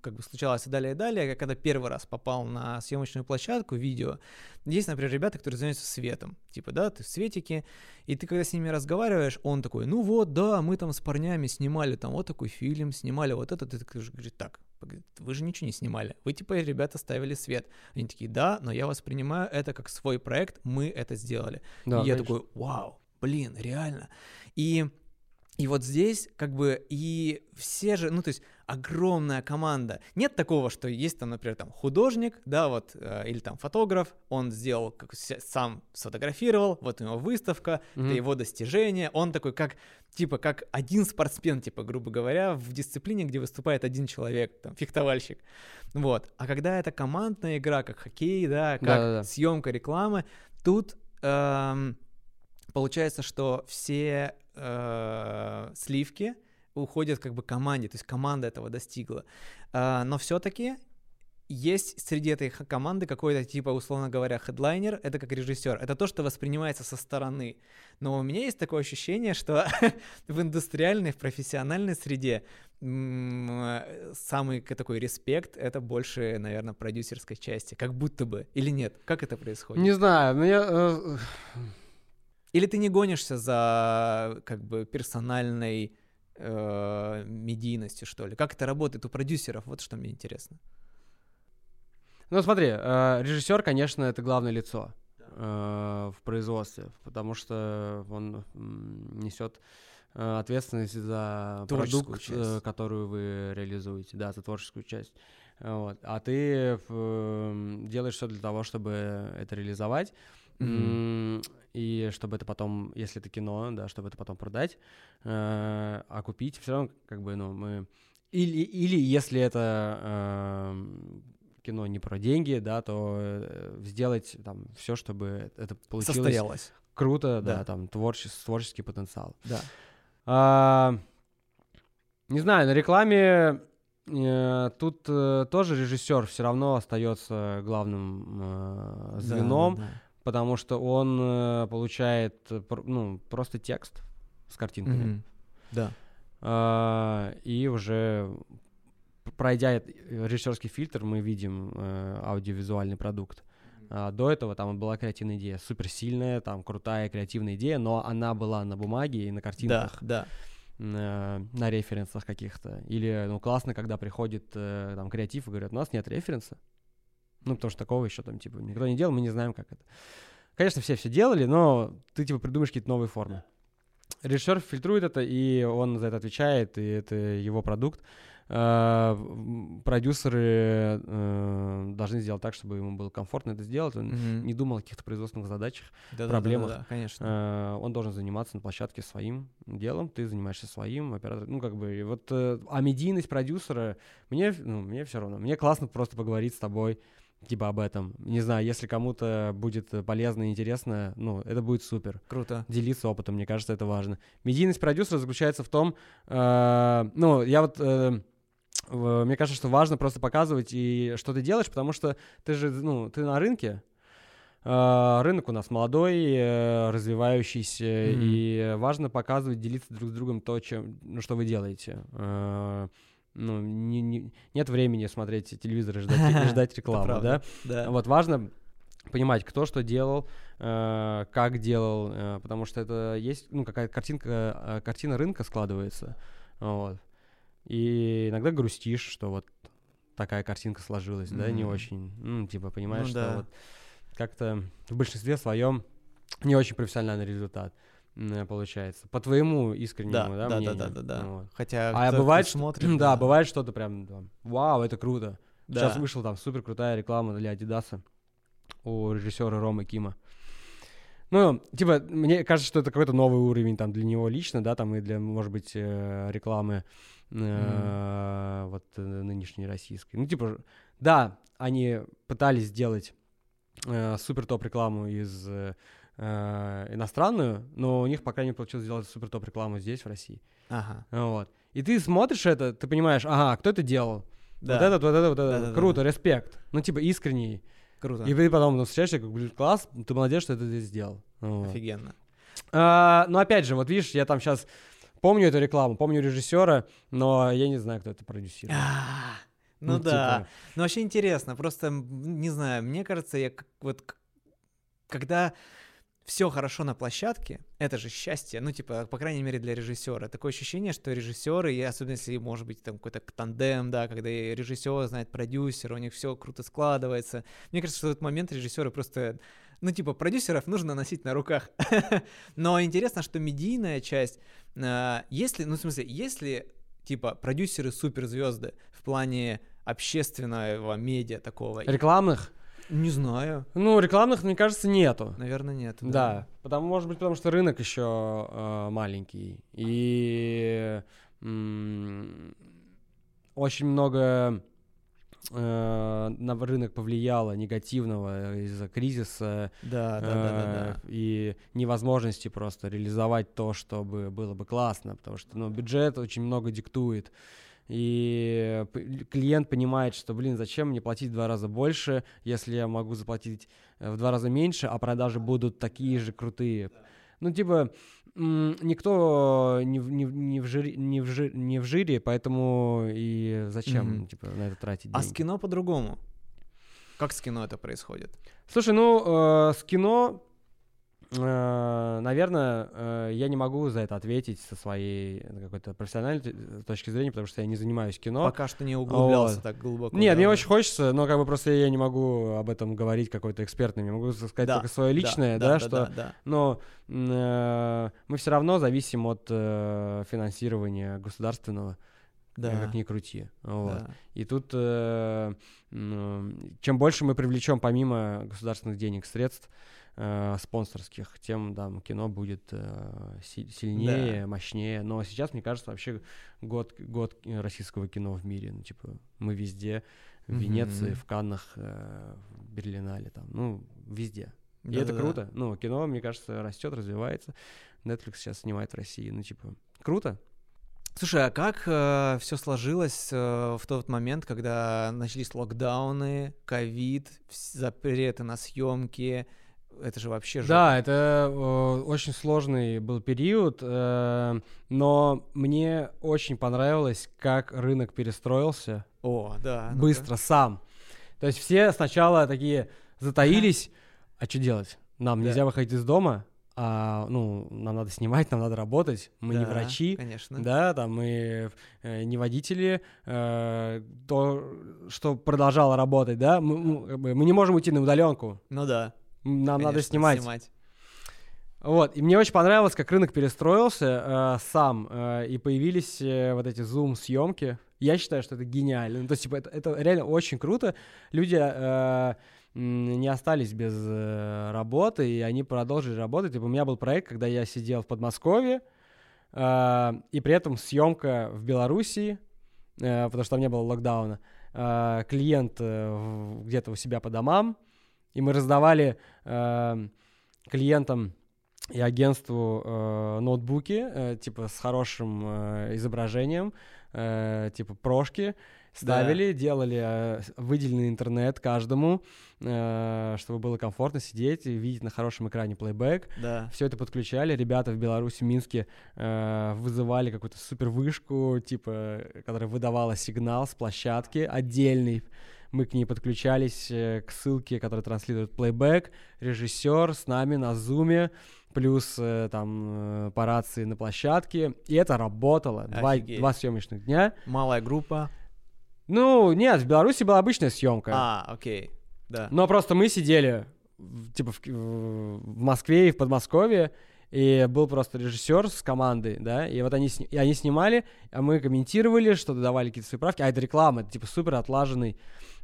как бы случалось и далее, и далее, я когда первый раз попал на съемочную площадку, видео, есть, например, ребята, которые занимаются светом, типа, да, ты в светике, и ты когда с ними разговариваешь, он такой, ну вот, да, мы там с парнями снимали там вот такой фильм, снимали вот это, ты такой же говоришь, так, вы же ничего не снимали, вы типа, ребята, ставили свет. Они такие, да, но я воспринимаю это как свой проект, мы это сделали. Да, и я конечно. такой, вау, блин, реально. И, и вот здесь как бы и все же, ну то есть огромная команда. Нет такого, что есть там, например, там художник, да, вот, э, или там фотограф, он сделал, как сам сфотографировал, вот у него выставка, Мгм. это его достижение, он такой как, типа, как один спортсмен, типа, грубо говоря, в дисциплине, где выступает один человек, там, фехтовальщик. Вот. А когда это командная игра, как хоккей, да, как Да-да-да. съемка рекламы, тут эм, получается, что все э, сливки уходят как бы команде, то есть команда этого достигла. А, но все-таки есть среди этой команды какой-то типа, условно говоря, хедлайнер, это как режиссер, это то, что воспринимается со стороны. Но у меня есть такое ощущение, что в индустриальной, в профессиональной среде э, самый такой респект это больше, наверное, продюсерской части, как будто бы, или нет? Как это происходит? Не знаю, мне... э, Или ты не гонишься за как бы персональной э, медийностью, что ли? Как это работает у продюсеров? Вот что мне интересно. Ну смотри, э, режиссер, конечно, это главное лицо э, в производстве, потому что он несет э, ответственность за Творческую продукт, часть. э, которую вы реализуете, да, за творческую часть. Вот. А ты э, делаешь все для того, чтобы это реализовать. М, И чтобы это потом, если это кино, да, чтобы это потом продать, э, а купить, все равно, как бы, ну, мы... Или, или если это эм, кино не про деньги, да, то э, сделать там все, чтобы это получилось Состоялось. круто, да, Да. там творчес- творческий потенциал. Да. А, не знаю, на рекламе э, тут э, тоже режиссер все равно остается главным э, Да, звеном, да, потому что он э, получает э, ну, просто текст с да. картинками. Мгм. Да. А, и уже пройдя режиссерский фильтр, мы видим э, аудиовизуальный продукт. А, до этого там была креативная идея, суперсильная, там крутая креативная идея, но она была на бумаге и на Да, картинках, да. э, на референсах каких-то. Или, ну, классно, когда приходит э, там креатив и говорят, у нас нет референса. Ну, потому что такого еще там, типа, никто не делал, мы не знаем, как это. Конечно, все все делали, но ты, типа, придумаешь какие-то новые формы. Режиссер фильтрует это, и он за это отвечает, и это его продукт. Э, Продюсеры э, должны сделать так, чтобы ему было комфортно это сделать. Он Мгм. не думал о каких-то производственных задачах. Да, да, да, проблемах. да, да, конечно. Э, Он должен заниматься на площадке своим делом, ты занимаешься своим, оператор. Ну, как бы, вот, а медийность продюсера, мне, ну, мне все равно. Мне классно просто поговорить с тобой, типа, об этом. Не знаю, если кому-то будет э, полезно и интересно, ну, это будет супер Круто. делиться опытом, мне кажется, это важно. Медийность продюсера заключается в том, э, ну, я вот, э, мне кажется, что важно просто показывать и что ты делаешь, потому что ты же, ну, ты на рынке, э, рынок у нас молодой, э, развивающийся, Мгм. и важно показывать, делиться друг с другом то, чем, ну, что вы делаете. Ну, не, не, нет времени смотреть телевизор и ждать, и ждать рекламу, да? Да. Вот важно понимать, кто что делал, э, как делал, э, потому что это есть, ну, какая-то картинка, э, картина рынка складывается, вот. И иногда грустишь, что вот такая картинка сложилась, да, не очень, ну, типа, понимаешь, Ну что да. вот как-то в большинстве своем не очень профессиональный результат получается. По твоему искреннему, Да, да, да, да, мнению? да, да, да. Вот. Хотя А бывает, смотрит, да, бывает что-то прям, там, вау, это круто. Да. Сейчас вышла там супер крутая реклама для Адидаса у режиссера Ромы Кима. Ну, типа, мне кажется, что это какой-то новый уровень там для него лично, да, там и для, может быть, э, рекламы э, вот э, нынешней российской. Ну, типа, да, они пытались сделать э, супер топ рекламу из э, э, иностранную, но у них пока не получилось сделать супер топ рекламу здесь, в России. Ага. Вот. И ты смотришь это, ты понимаешь, ага, кто это делал? Да. Вот этот, вот этот, вот этот. Да-да-да. Круто, респект. Ну, типа, искренний. Круто. И ты потом ну, встречаешься, как, блин, класс, ты молодец, что это сделал. Вот. Офигенно. А, ну, опять же, вот видишь, я там сейчас помню эту рекламу, помню режиссера, но я не знаю, кто это продюсировал. А, Ну типа, да. Ну вообще интересно, просто не знаю, мне кажется, я вот когда все хорошо на площадке, это же счастье, ну типа, по крайней мере для режиссера. Такое ощущение, что режиссеры, и особенно если может быть там какой-то тандем, да, когда и режиссер знает продюсера, у них все круто складывается. Мне кажется, что в этот момент режиссеры просто ну, типа, продюсеров нужно носить на руках. Но интересно, что медийная часть, а, если, ну, в смысле, если, типа, продюсеры суперзвезды в плане общественного медиа такого, Рекламных? Не знаю, Ну, рекламных, мне кажется, нету. наверное, нет. Да, потому, может быть, потому что рынок еще э, маленький. И м, очень много э, на рынок повлияло негативного из-за кризиса Да, да, да, да, да. э, и невозможности просто реализовать то, чтобы было бы классно, потому что ну, бюджет очень много диктует. И клиент понимает, что, блин, зачем мне платить в два раза больше, если я могу заплатить э, в два раза меньше, а продажи будут такие же крутые. Ну, типа, никто не в, не, не в жире, не, в жи- не в жире, поэтому и зачем, Мгм. типа, на это тратить А деньги. с кино по-другому. Как с кино это происходит? Слушай, ну, э, с кино, наверное, э, я не могу за это ответить со своей э, какой-то профессиональной точки зрения, потому что я не занимаюсь кино. Пока что не углублялся Вот. так глубоко. Нет, да, мне да. очень хочется, но как бы просто я не могу об этом говорить какой-то экспертный. Я могу сказать Да, только свое да, личное, да, что да, да. но э, мы все равно зависим от э, финансирования государственного, э, Да, как ни крути. Вот. да. И тут э, м, чем больше мы привлечем помимо государственных денег средств э, спонсорских, тем да, кино будет э, си- сильнее, мощнее. Но сейчас, мне кажется, вообще год, год российского кино в мире. Ну, типа, мы везде, в Венеции, Мгм. в Каннах, э, в Берлинале, там, ну, везде. И это Да-да-да. круто. Ну, кино, мне кажется, растет, развивается. Netflix сейчас снимает в России. Ну, типа, круто. Слушай, а как все сложилось э, в тот момент, когда начались локдауны, ковид, запреты на съемки? Это же вообще жопа. Да, это э, очень сложный был период, э, но мне очень понравилось, как рынок перестроился О, да. ну-ка. быстро сам. То есть все сначала такие затаились, а что делать? Нам Да. нельзя выходить из дома, а, ну, нам надо снимать, нам надо работать, мы не Да, врачи, Конечно. да, там мы э, не водители, э, то, что продолжало работать, да, мы, ну, как бы мы не можем уйти на удаленку, Ну да. Нам надо конечно, снимать. Вот, и мне очень понравилось, как рынок перестроился э, сам, э, и появились э, вот эти зум-съемки. Я считаю, что это гениально. Ну, то есть, типа, это, это реально очень круто. Люди э, не остались без э, работы, и они продолжили работать. Типа, у меня был проект, когда я сидел в Подмосковье, э, и при этом съемка в Белоруссии, э, потому что там не было локдауна. Э, клиент э, где-то у себя по домам, и мы раздавали э, клиентам и агентству э, ноутбуки, э, типа с хорошим э, изображением, э, типа прошки, ставили, делали э, выделенный интернет каждому, э, чтобы было комфортно сидеть и видеть на хорошем экране плейбэк. Да. Все это подключали. Ребята в Беларуси, в Минске э, вызывали какую-то супер вышку, типа, которая выдавала сигнал с площадки отдельный. Мы к ней подключались э, к ссылке, которая транслирует плейбэк. Режиссер с нами на зуме, плюс э, там э, по рации на площадке. И это работало. Два, Офигеть. два съемочных дня. Малая группа. Ну, нет, в Беларуси была обычная съемка. А, окей. Да. Но просто мы сидели типа в в Москве и в Подмосковье, и был просто режиссер с командой, да, и вот они, сни- и они снимали, а мы комментировали, что-то давали какие-то свои правки, а это реклама, это типа супер отлаженный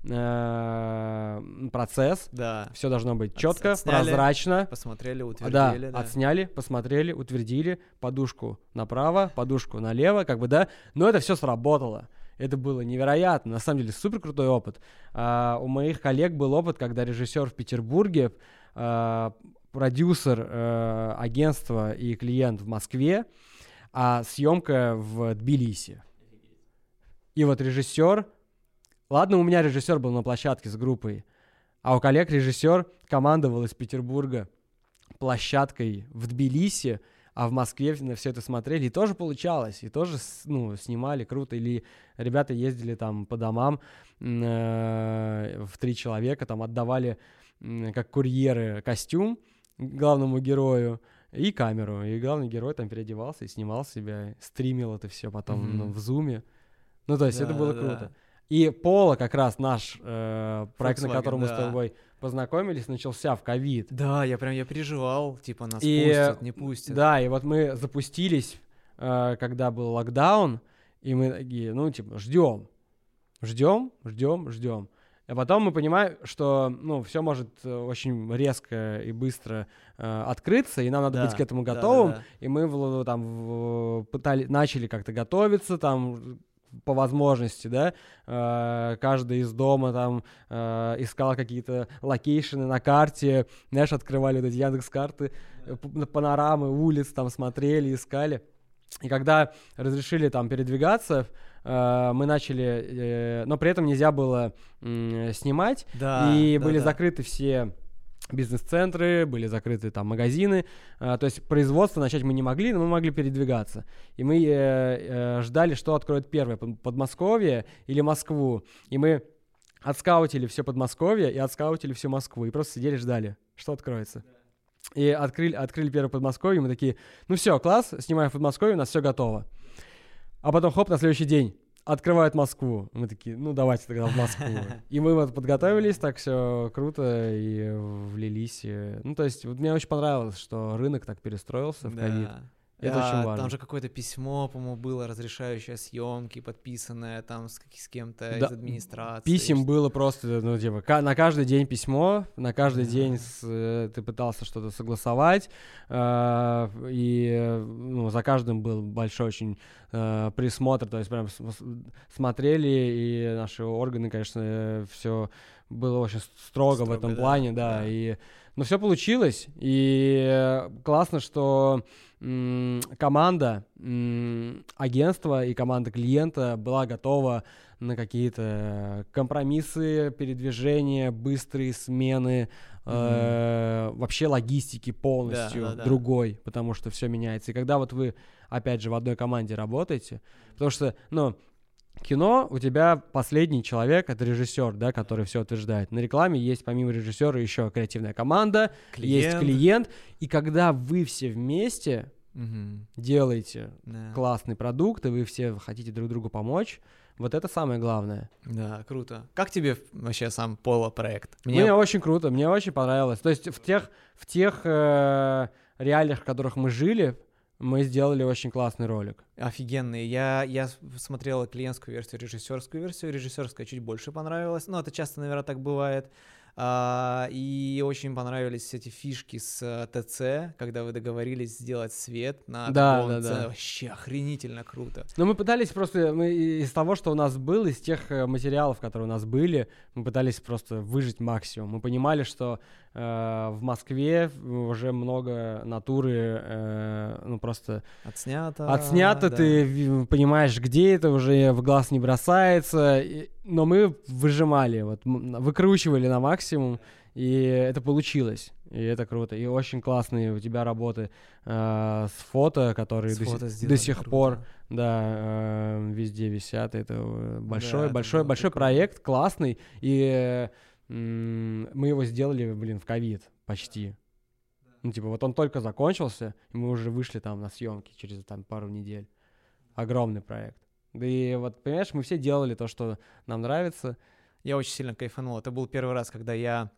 э, процесс, Да. все должно быть четко, отсняли, прозрачно. Посмотрели, утвердили. Да, отсняли, посмотрели, утвердили, подушку направо, подушку налево, как бы, да, но это все сработало. Это было невероятно, на самом деле супер крутой опыт. А, у моих коллег был опыт, когда режиссер в Петербурге, а, продюсер э, агентства и клиент в Москве, а съемка в Тбилиси. И вот режиссер, ладно, у меня режиссер был на площадке с группой, а у коллег режиссер командовал из Петербурга площадкой в Тбилиси, а в Москве на все это смотрели, и тоже получалось, и тоже, ну, снимали круто, или ребята ездили там по домам э, в три человека, там отдавали м, как курьеры костюм главному герою и камеру, и главный герой там переодевался и снимал себя, стримил это все потом Мгм. ну, в зуме. Ну, то есть это было Да-да-да. круто. И Пола, как раз наш э, проект, на Volkswagen, котором мы с да. тобой познакомились, начался в ковид. Да, я прям я переживал, типа нас И, пустят, не пустят. Да, и вот мы запустились, э, когда был локдаун, и мы такие, ну, типа, ждем, ждем, ждем, ждем. А потом мы понимаем, что, ну, все может э, очень резко и быстро э, открыться, и нам надо Да, быть к этому да, готовым. да, да. И мы в- там в- пытали, начали как-то готовиться, там по возможности, да, Э, каждый из дома там э, искал какие-то location ы на карте, знаешь, открывали вот эти Яндекс карты, панорамы улиц там смотрели, искали. И когда разрешили там передвигаться, э, мы начали, э, но при этом нельзя было снимать, Да, и да, были да. закрыты все бизнес-центры, были закрыты там магазины, а, то есть производство начать мы не могли, но мы могли передвигаться. И мы э, э, ждали, что откроет первое, Под- Подмосковье или Москву. И мы отскаутили все Подмосковье и отскаутили всю Москву, и просто сидели, ждали, что откроется. И открыли, открыли первое Подмосковье, мы такие, ну все, класс, снимаем в Подмосковье, у нас все готово. А потом, хоп, на следующий день открывают Москву. Мы такие, ну давайте тогда в Москву. И мы вот подготовились, так все круто и влились. Ну, то есть, вот мне очень понравилось, что рынок так перестроился в ковид. Да. Это А, очень важно. Там же какое-то письмо, по-моему, было, разрешающее съемки, подписанное там с, с кем-то Да, из администрации. Писем было просто, ну, типа, на каждый день письмо, на каждый Да. день с, э, ты пытался что-то согласовать, э, и, ну, за каждым был большой очень э, присмотр, то есть прям смотрели, и наши органы, конечно, все было очень с- строго, в Строго, этом да, плане, да, да. и, ну, все получилось, и э, классно, что команда агентства и команда клиента была готова на какие-то компромиссы, передвижения, быстрые смены, э, вообще логистики полностью да, да. другой, потому что все меняется. И когда вот вы, опять же, в одной команде работаете, потому что, ну, кино у тебя последний человек, это режиссер, да, который все утверждает. На рекламе есть помимо режиссера еще креативная команда, есть Клиент. клиент, и когда вы все вместе Мгм. делаете Да. классный продукт, и вы все хотите друг другу помочь, вот это самое главное. Да, круто. Как тебе вообще сам Пола проект? Мне, очень круто, мне очень понравилось. То есть в тех, в тех э, реалиях, в которых мы жили, мы сделали очень классный ролик. Офигенные. Я, я с- смотрел клиентскую версию, режиссерскую версию. Режиссерская чуть больше понравилась. Ну, это часто, наверное, так бывает. А, и очень понравились эти фишки с э, ТЦ, когда вы договорились сделать свет на Да, да, да. Вообще охренительно круто. Но мы пытались просто, мы из того, что у нас было, из тех э, материалов, которые у нас были, мы пытались просто выжить максимум. Мы понимали, что в Москве уже много натуры, э, ну просто Отснято. отснято, да. ты понимаешь, где это уже в глаз не бросается, но мы выжимали, вот выкручивали на максимум, и это получилось, и это круто, и очень классные у тебя работы э, с фото, которые С до, фото до сделали, сих круто. пор да, э, везде висят. Это э, большой, это большой, большой прикольно. проект, классный. И э, мы его сделали, блин, в ковид почти. Ну, типа, вот он только закончился, и мы уже вышли там на съемки через там пару недель. Огромный проект. Да и вот, понимаешь, мы все делали то, что нам нравится. Я очень сильно кайфанул. Это был первый раз, когда я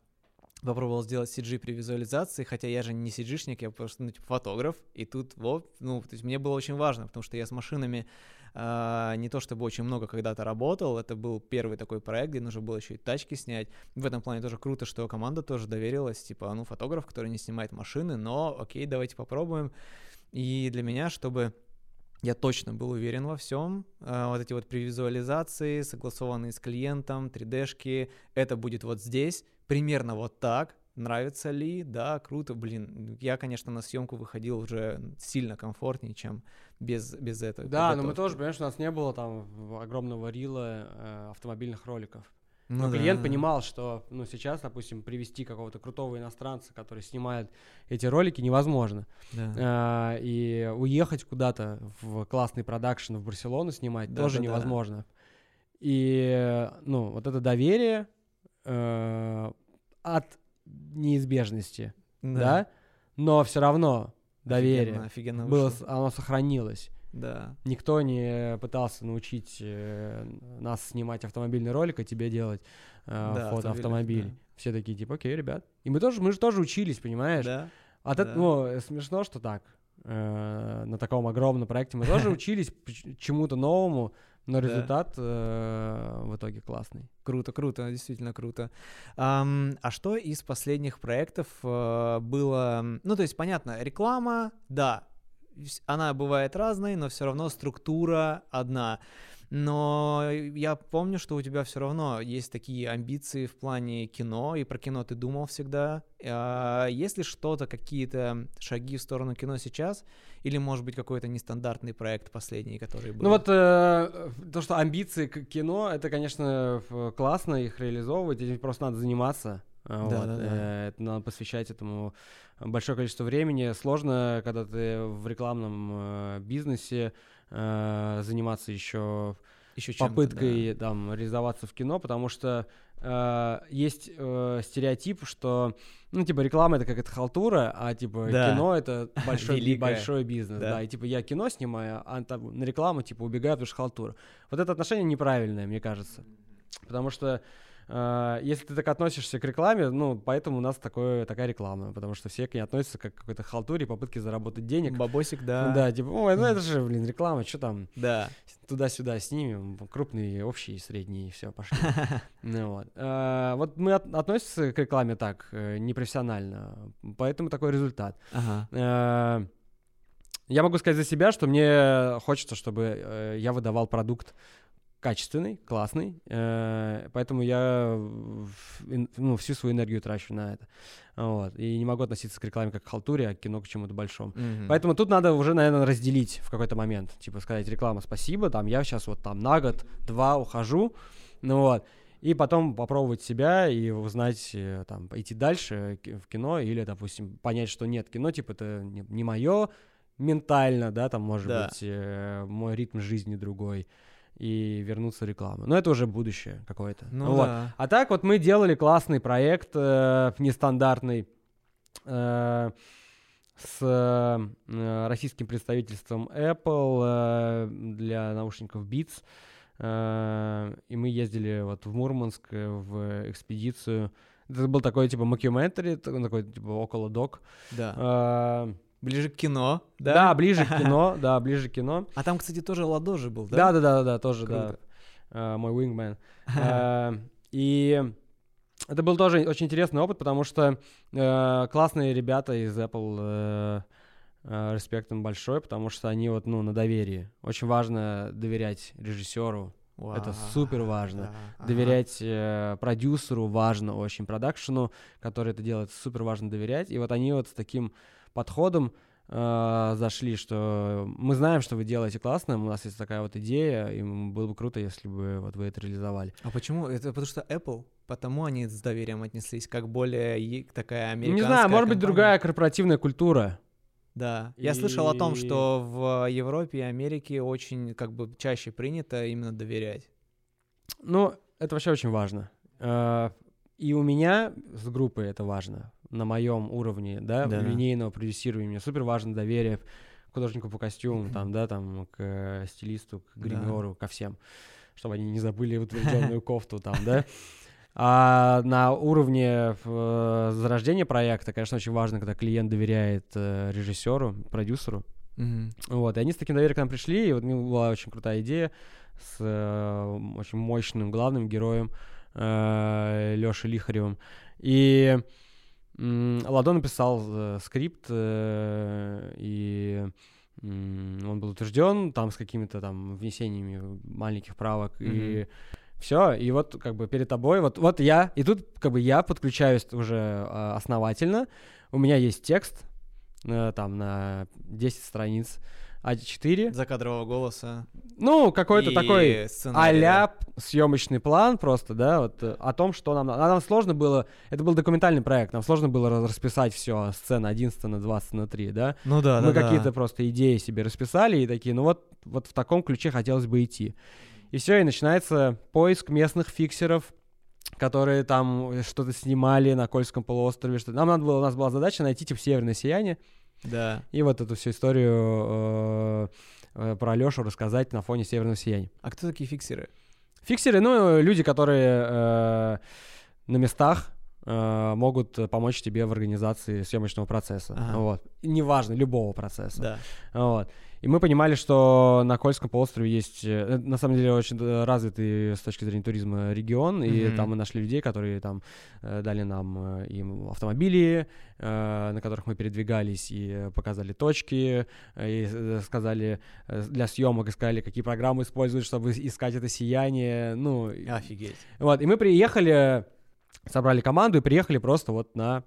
попробовал сделать CG при визуализации, хотя я же не CG-шник, я просто, ну, типа, фотограф, и тут, вот, ну, то есть мне было очень важно, потому что я с машинами не то чтобы очень много когда-то работал, это был первый такой проект, где нужно было еще и тачки снять. В этом плане тоже круто, что команда тоже доверилась, типа, ну, фотограф, который не снимает машины, но окей, давайте попробуем. И для меня, чтобы я точно был уверен во всем. А, Вот эти вот превизуализации, согласованные с клиентом, 3D-шки, это будет вот здесь, примерно вот так. Нравится ли? Да, круто. Блин, я, конечно, на съемку выходил уже сильно комфортнее, чем без, без этого. Да, но мы тоже, понимаешь, у нас не было там огромного рила э, автомобильных роликов. Ну Но клиент да. понимал, что ну, сейчас, допустим, привести какого-то крутого иностранца, который снимает эти ролики, невозможно. Да. А, и уехать куда-то в классный продакшн в Барселону снимать Да, тоже да, да. невозможно. И, ну, вот это доверие э, от неизбежности, да, но все равно доверие Офигенно, офигенно было, оно сохранилось. Да. Никто не пытался научить э, нас снимать автомобильный ролик, а тебе делать э, Да, фото автомобиль, автомобилей. Все такие, типа, окей, ребят. И мы тоже, мы же тоже учились, понимаешь? Да. А да. это, ну, смешно, что так. э, на таком огромном проекте мы тоже учились чему-то новому, но Да. результат э, в итоге классный. Круто, круто, действительно круто. Ам, а что из последних проектов э, было? Ну, то есть, понятно, реклама, да, она бывает разной, но все равно структура одна. Но я помню, что у тебя все равно есть такие амбиции в плане кино, и про кино ты думал всегда. А есть ли что-то, какие-то шаги в сторону кино сейчас? Или, может быть, какой-то нестандартный проект последний, который был? Ну вот э, то, что амбиции к кино, это, конечно, классно их реализовывать, этим просто надо заниматься. А, вот, Да-да-да. э, это надо посвящать этому большое количество времени. Сложно, когда ты в рекламном э, бизнесе, э, заниматься еще Еще попыткой там реализоваться в кино, потому что э, есть э, стереотип, что ну типа реклама это какая-то халтура, а типа Да. кино это большой большой бизнес, Да. да. и типа я кино снимаю, а там на рекламу типа убегаю, потому что халтура. Вот это отношение неправильное, мне кажется, потому что если ты так относишься к рекламе, ну, поэтому у нас такое, такая реклама, потому что все к ней относятся как к какой-то халтуре, попытке заработать денег. Бабосик, да. Да, типа, ой, ну это же, блин, реклама, что там, Да. туда-сюда снимем, крупные, общие, средние, все, пошли. Ну вот. А, Вот мы от- относимся к рекламе так, э, непрофессионально, поэтому такой результат. Ага. Э, Я могу сказать за себя, что мне хочется, чтобы э, я выдавал продукт качественный, классный, э, поэтому я ну, всю свою энергию трачу на это. Вот. И не могу относиться к рекламе как к халтуре, а к кино к чему-то большому. Мгм. Поэтому тут надо уже, наверное, разделить в какой-то момент. Типа сказать, реклама, спасибо, там я сейчас вот там на год, два ухожу, ну вот. И потом попробовать себя и узнать, э, там, идти дальше в кино или, допустим, понять, что нет, кино, типа, это не, мое ментально, да, там, может Да. быть, э, мой ритм жизни другой, и вернуться в рекламу. Но это уже будущее какое-то. Ну Вот. да. А так вот мы делали классный проект, э, нестандартный, э, с э, российским представительством Apple э, для наушников Beats. Э, и мы ездили вот в Мурманск э, в экспедицию. Это был такой типа мокюментари, такой типа около док. Да. Э, Ближе к кино, да? да, ближе к кино, да, ближе к кино. А там, кстати, тоже Ладожи был, Да, да? да, да, да, тоже, Круто. да. Э, мой wingman. Э, И это был тоже очень интересный опыт, потому что э, классные ребята из Apple, респект им большой, потому что они вот, ну, на доверии. Очень важно доверять режиссеру, Это Вау, супер важно. да, ага. Доверять э, продюсеру важно очень, продакшену, который это делает, супер важно доверять. И вот они вот с таким подходом э, зашли, что мы знаем, что вы делаете классно, у нас есть такая вот идея, и было бы круто, если бы вот вы это реализовали. А почему? Это потому что Apple, потому они с доверием отнеслись, как более такая американская Не знаю, может быть, компания. другая корпоративная культура. Да, я слышал о том, И- что в Европе и Америке очень как бы чаще принято именно доверять. Ну, это вообще очень важно. Э, И у меня с группой это важно. На моем уровне, да, Да-да. линейного продюсирования. Мне супер важно доверие к художнику по костюмам, там, да, там, к э, стилисту, к Да. гримеру, ко всем. Чтобы они не забыли утвержденную кофту там, да. А на уровне э, зарождения проекта, конечно, очень важно, когда клиент доверяет э, режиссеру, продюсеру. Мгм. Вот, и они с таким доверием к нам пришли, и вот у них была очень крутая идея с э, очень мощным главным героем Лешей Лихаревым. И Ладо написал э, скрипт, э, и он был утвержден там с какими-то там внесениями маленьких правок, и все, и вот как бы перед тобой, вот, вот я, и тут как бы я подключаюсь уже э, основательно, у меня есть текст, э, там на 10 страниц, А4, Закадрового голоса. ну, какой-то такой да. а-ля съемочный план просто, да, вот э, о том, что нам. А нам сложно было, это был документальный проект, нам сложно было расписать все, сцена 1, сцена 2, сцена 3, да. Ну да, Мы да, да. какие-то просто идеи себе расписали и такие, ну вот, вот в таком ключе хотелось бы идти. И все, и начинается поиск местных фиксеров, которые там что-то снимали на Кольском полуострове. Что... Нам надо было, у нас была задача найти типа северное сияние, Да. и вот эту всю историю э, э, про Лешу рассказать на фоне северного сияния. А кто такие фиксеры? Фиксеры, ну, люди, которые э, на местах могут помочь тебе в организации съемочного процесса. Ага. Вот. И Неважно, любого процесса. Да. Вот. И мы понимали, что на Кольском полуострове есть, э, на самом деле, очень э, развитый с точки зрения туризма регион, и Мгм. там мы нашли людей, которые там э, дали нам э, им автомобили, э, на которых мы передвигались и э, показали точки, э, и э, сказали э, для съемок, и сказали, какие программы используют, чтобы искать это сияние, ну, и- Офигеть. вот, и мы приехали, собрали команду и приехали просто вот на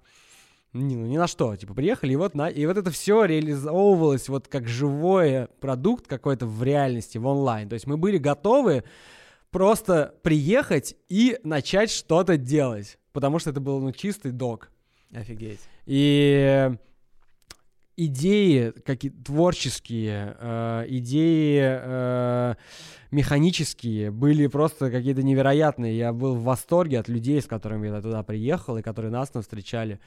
ни, ну, ни на что, типа, приехали, и вот, на, и вот это все реализовывалось вот как живой продукт какой-то в реальности, в онлайн. То есть мы были готовы просто приехать и начать что-то делать, потому что это был, ну, чистый док. Офигеть. И идеи какие творческие, э, идеи э, механические были просто какие-то невероятные. Я был в восторге от людей, с которыми я туда приехал, и которые нас там встречали.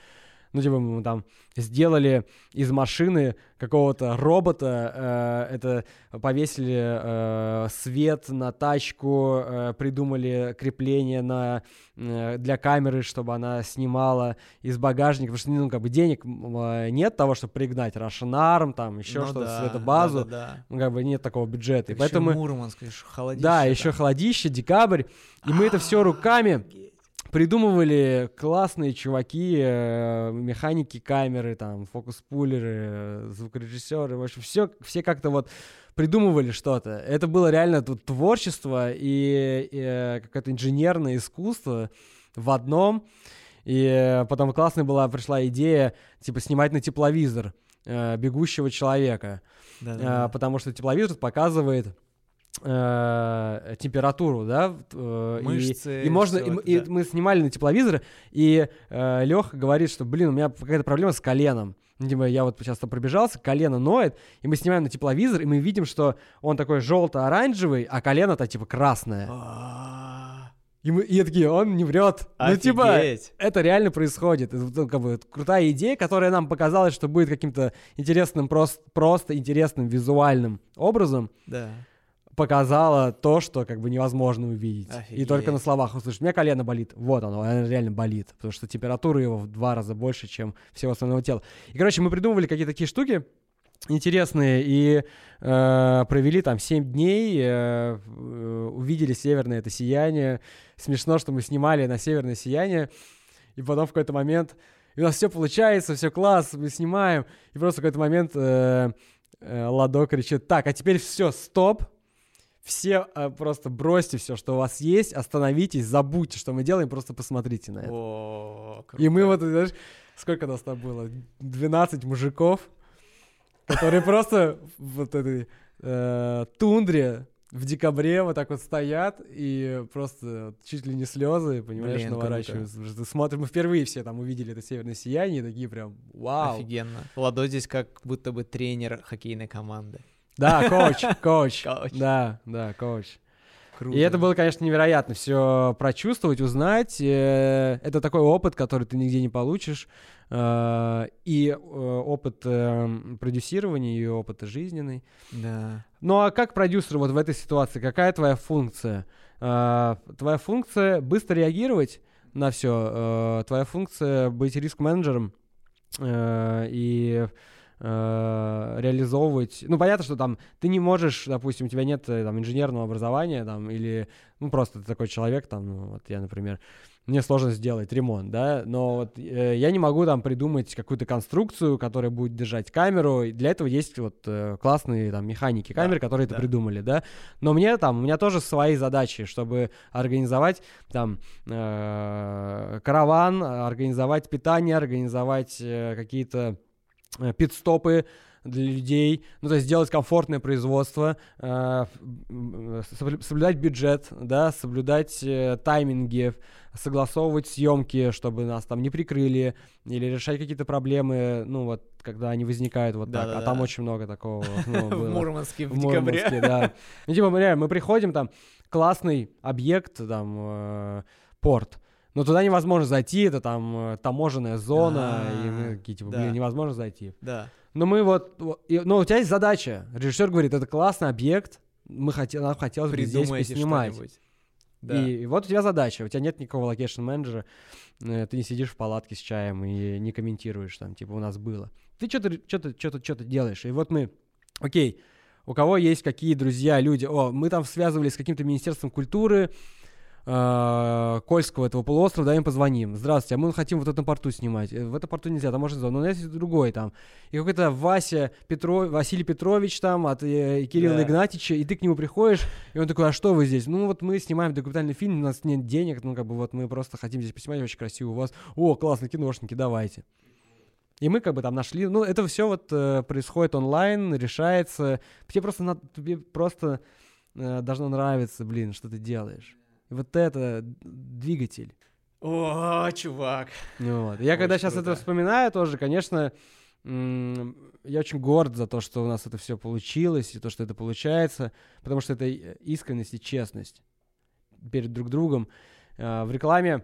Ну, типа, мы там сделали из машины какого-то робота, э, это повесили э, свет на тачку, э, придумали крепление на, э, для камеры, чтобы она снимала из багажника, потому что, ну, как бы денег э, нет того, чтобы пригнать Russian Arm, там, еще Ну что-то, да, светобазу, Да, ну, как бы нет такого бюджета. да, И поэтому, Мурманск, ещё холодище да, там. еще холодище, декабрь, и мы это все руками Офигеть. Придумывали классные чуваки, э, механики камеры, там, фокус-пулеры, э, звукорежиссеры, в общем, все, все как-то вот придумывали что-то. Это было реально тут творчество и, и, э, какое-то инженерное искусство в одном. И э, потом классная была, пришла идея, типа, снимать на тепловизор э, бегущего человека. Да, да, Э, потому что тепловизор показывает э, температуру, да, э, и- Мышцы, и, можно, всё и, это, и да. мы снимали на тепловизор, и Леха говорит, что, блин, у меня какая-то проблема с коленом. Ну, Типа, я вот сейчас там пробежался, колено ноет, и мы снимаем на тепловизор, и мы видим, что он такой желто-оранжевый, а колено-то типа красное. А, И мы и такие, он не врет. Ну, типа, Офигеть. это реально происходит. Это, ну, как бы, это крутая идея, которая нам показалась, что будет каким-то интересным, просто, просто интересным визуальным образом, Да. Показала то, что как бы невозможно увидеть. И Офигеть. только на словах услышать. У меня колено болит. Вот оно, оно реально болит. Потому что температура его в два раза больше, чем всего остального тела. И, короче, мы придумывали какие-то такие штуки интересные и э, провели там 7 дней, э, э, увидели северное это сияние. Смешно, что мы снимали на северное сияние, и потом в какой-то момент и у нас все получается, все класс, мы снимаем, и просто в какой-то момент э, э, Ладо кричит, так, а теперь все, стоп, все а, просто бросьте все, что у вас есть, остановитесь, забудьте, что мы делаем, просто посмотрите на это. О, И мы вот, знаешь, сколько нас там было? 12 мужиков, которые просто в вот этой э, тундре в декабре вот так вот стоят и просто чуть ли не слезы, понимаешь, Блин, наворачиваются. Смотришь, мы впервые все там увидели это северное сияние, и такие прям, вау. Офигенно. Ладо здесь как будто бы тренер хоккейной команды. Да, коуч, коуч. Да, да, коуч. Круто. И это было, конечно, невероятно все прочувствовать, узнать. Э, Это такой опыт, который ты нигде не получишь. Э, И э, опыт продюсирования, и опыт жизненный. Да. Ну а как продюсер вот в этой ситуации? Какая твоя функция? Твоя функция быстро реагировать на все. Твоя функция быть риск-менеджером и э, реализовывать. Ну, понятно, что там ты не можешь, допустим, у тебя нет э, там инженерного образования, там, или, ну, просто ты такой человек, там, ну, вот я, например, мне сложно сделать ремонт, да, но вот э, я не могу там придумать какую-то конструкцию, которая будет держать камеру, и для этого есть вот э, классные там механики Да, камер, которые это да. придумали, да, но мне там, у меня тоже свои задачи, чтобы организовать там э, караван, организовать питание, организовать э, какие-то пит-стопы для людей, ну, то есть сделать комфортное производство, э, соблю- соблюдать бюджет, да, соблюдать э, тайминги, согласовывать съемки, чтобы нас там не прикрыли, или решать какие-то проблемы, ну, вот, когда они возникают вот так, а Да-да-да. там очень много такого ну, В. Мурманске в В декабре. Мурманске, да. Ну, типа, мы реально, мы приходим, там, классный объект, там, э, порт, но туда невозможно зайти, это там э, таможенная зона, и мы А, такие, типа, блин, невозможно зайти. Да. Но мы вот, но у тебя есть задача. Режиссер говорит, это классный объект, мы хотели, нам хотелось бы здесь поснимать. Да. И вот у тебя задача, у тебя нет никакого location менеджера, э, ты не сидишь в палатке с чаем и не комментируешь там, типа у нас было. Ты что-то, что-то, что-то, что-то делаешь. И вот мы, окей, у кого есть какие друзья, люди, о, мы там связывались с каким-то министерством культуры, э, Кольского этого полуострова, да, им позвоним. Здравствуйте, а мы хотим вот в этом порту снимать. Э, В этом порту нельзя, там можно но есть другой там. И какой-то Вася Петро... Василий Петрович там от э, Кирилла Да. Игнатьевича, и ты к нему приходишь, и он такой, а что вы здесь? Ну вот мы снимаем документальный фильм, у нас нет денег, ну как бы вот мы просто хотим здесь поснимать, очень красиво у вас. О, классно, киношники, давайте. И мы как бы там нашли, ну это все вот э, происходит онлайн, решается. Тебе просто, надо, тебе просто э, должно нравиться, блин, что ты делаешь. Вот это двигатель. О, чувак. Вот. Я когда Очень сейчас это круто. вспоминаю тоже, конечно, я очень горд за то, что у нас это все получилось, и то, что это получается, потому что это и- искренность и честность перед друг другом. Э, В рекламе,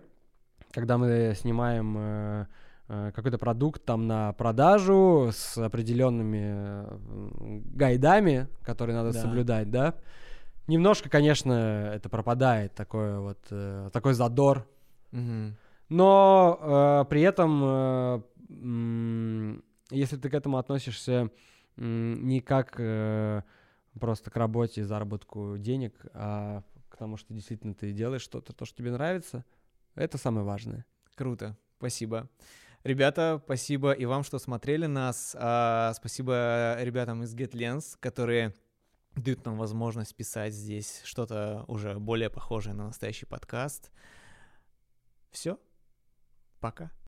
когда мы снимаем э, э, какой-то продукт там на продажу с определенными э, гайдами, которые надо Да. соблюдать, да, немножко, конечно, это пропадает, такое вот, э, такой задор, Мгм. но э, при этом, э, если ты к этому относишься м, не как э, просто к работе и заработку денег, а к тому, что действительно ты делаешь что-то, то, что тебе нравится, это самое важное. Круто. Спасибо. Ребята, спасибо и вам, что смотрели нас. А, спасибо ребятам из GetLens, которые дают нам возможность писать здесь что-то уже более похожее на настоящий подкаст. Все. Пока.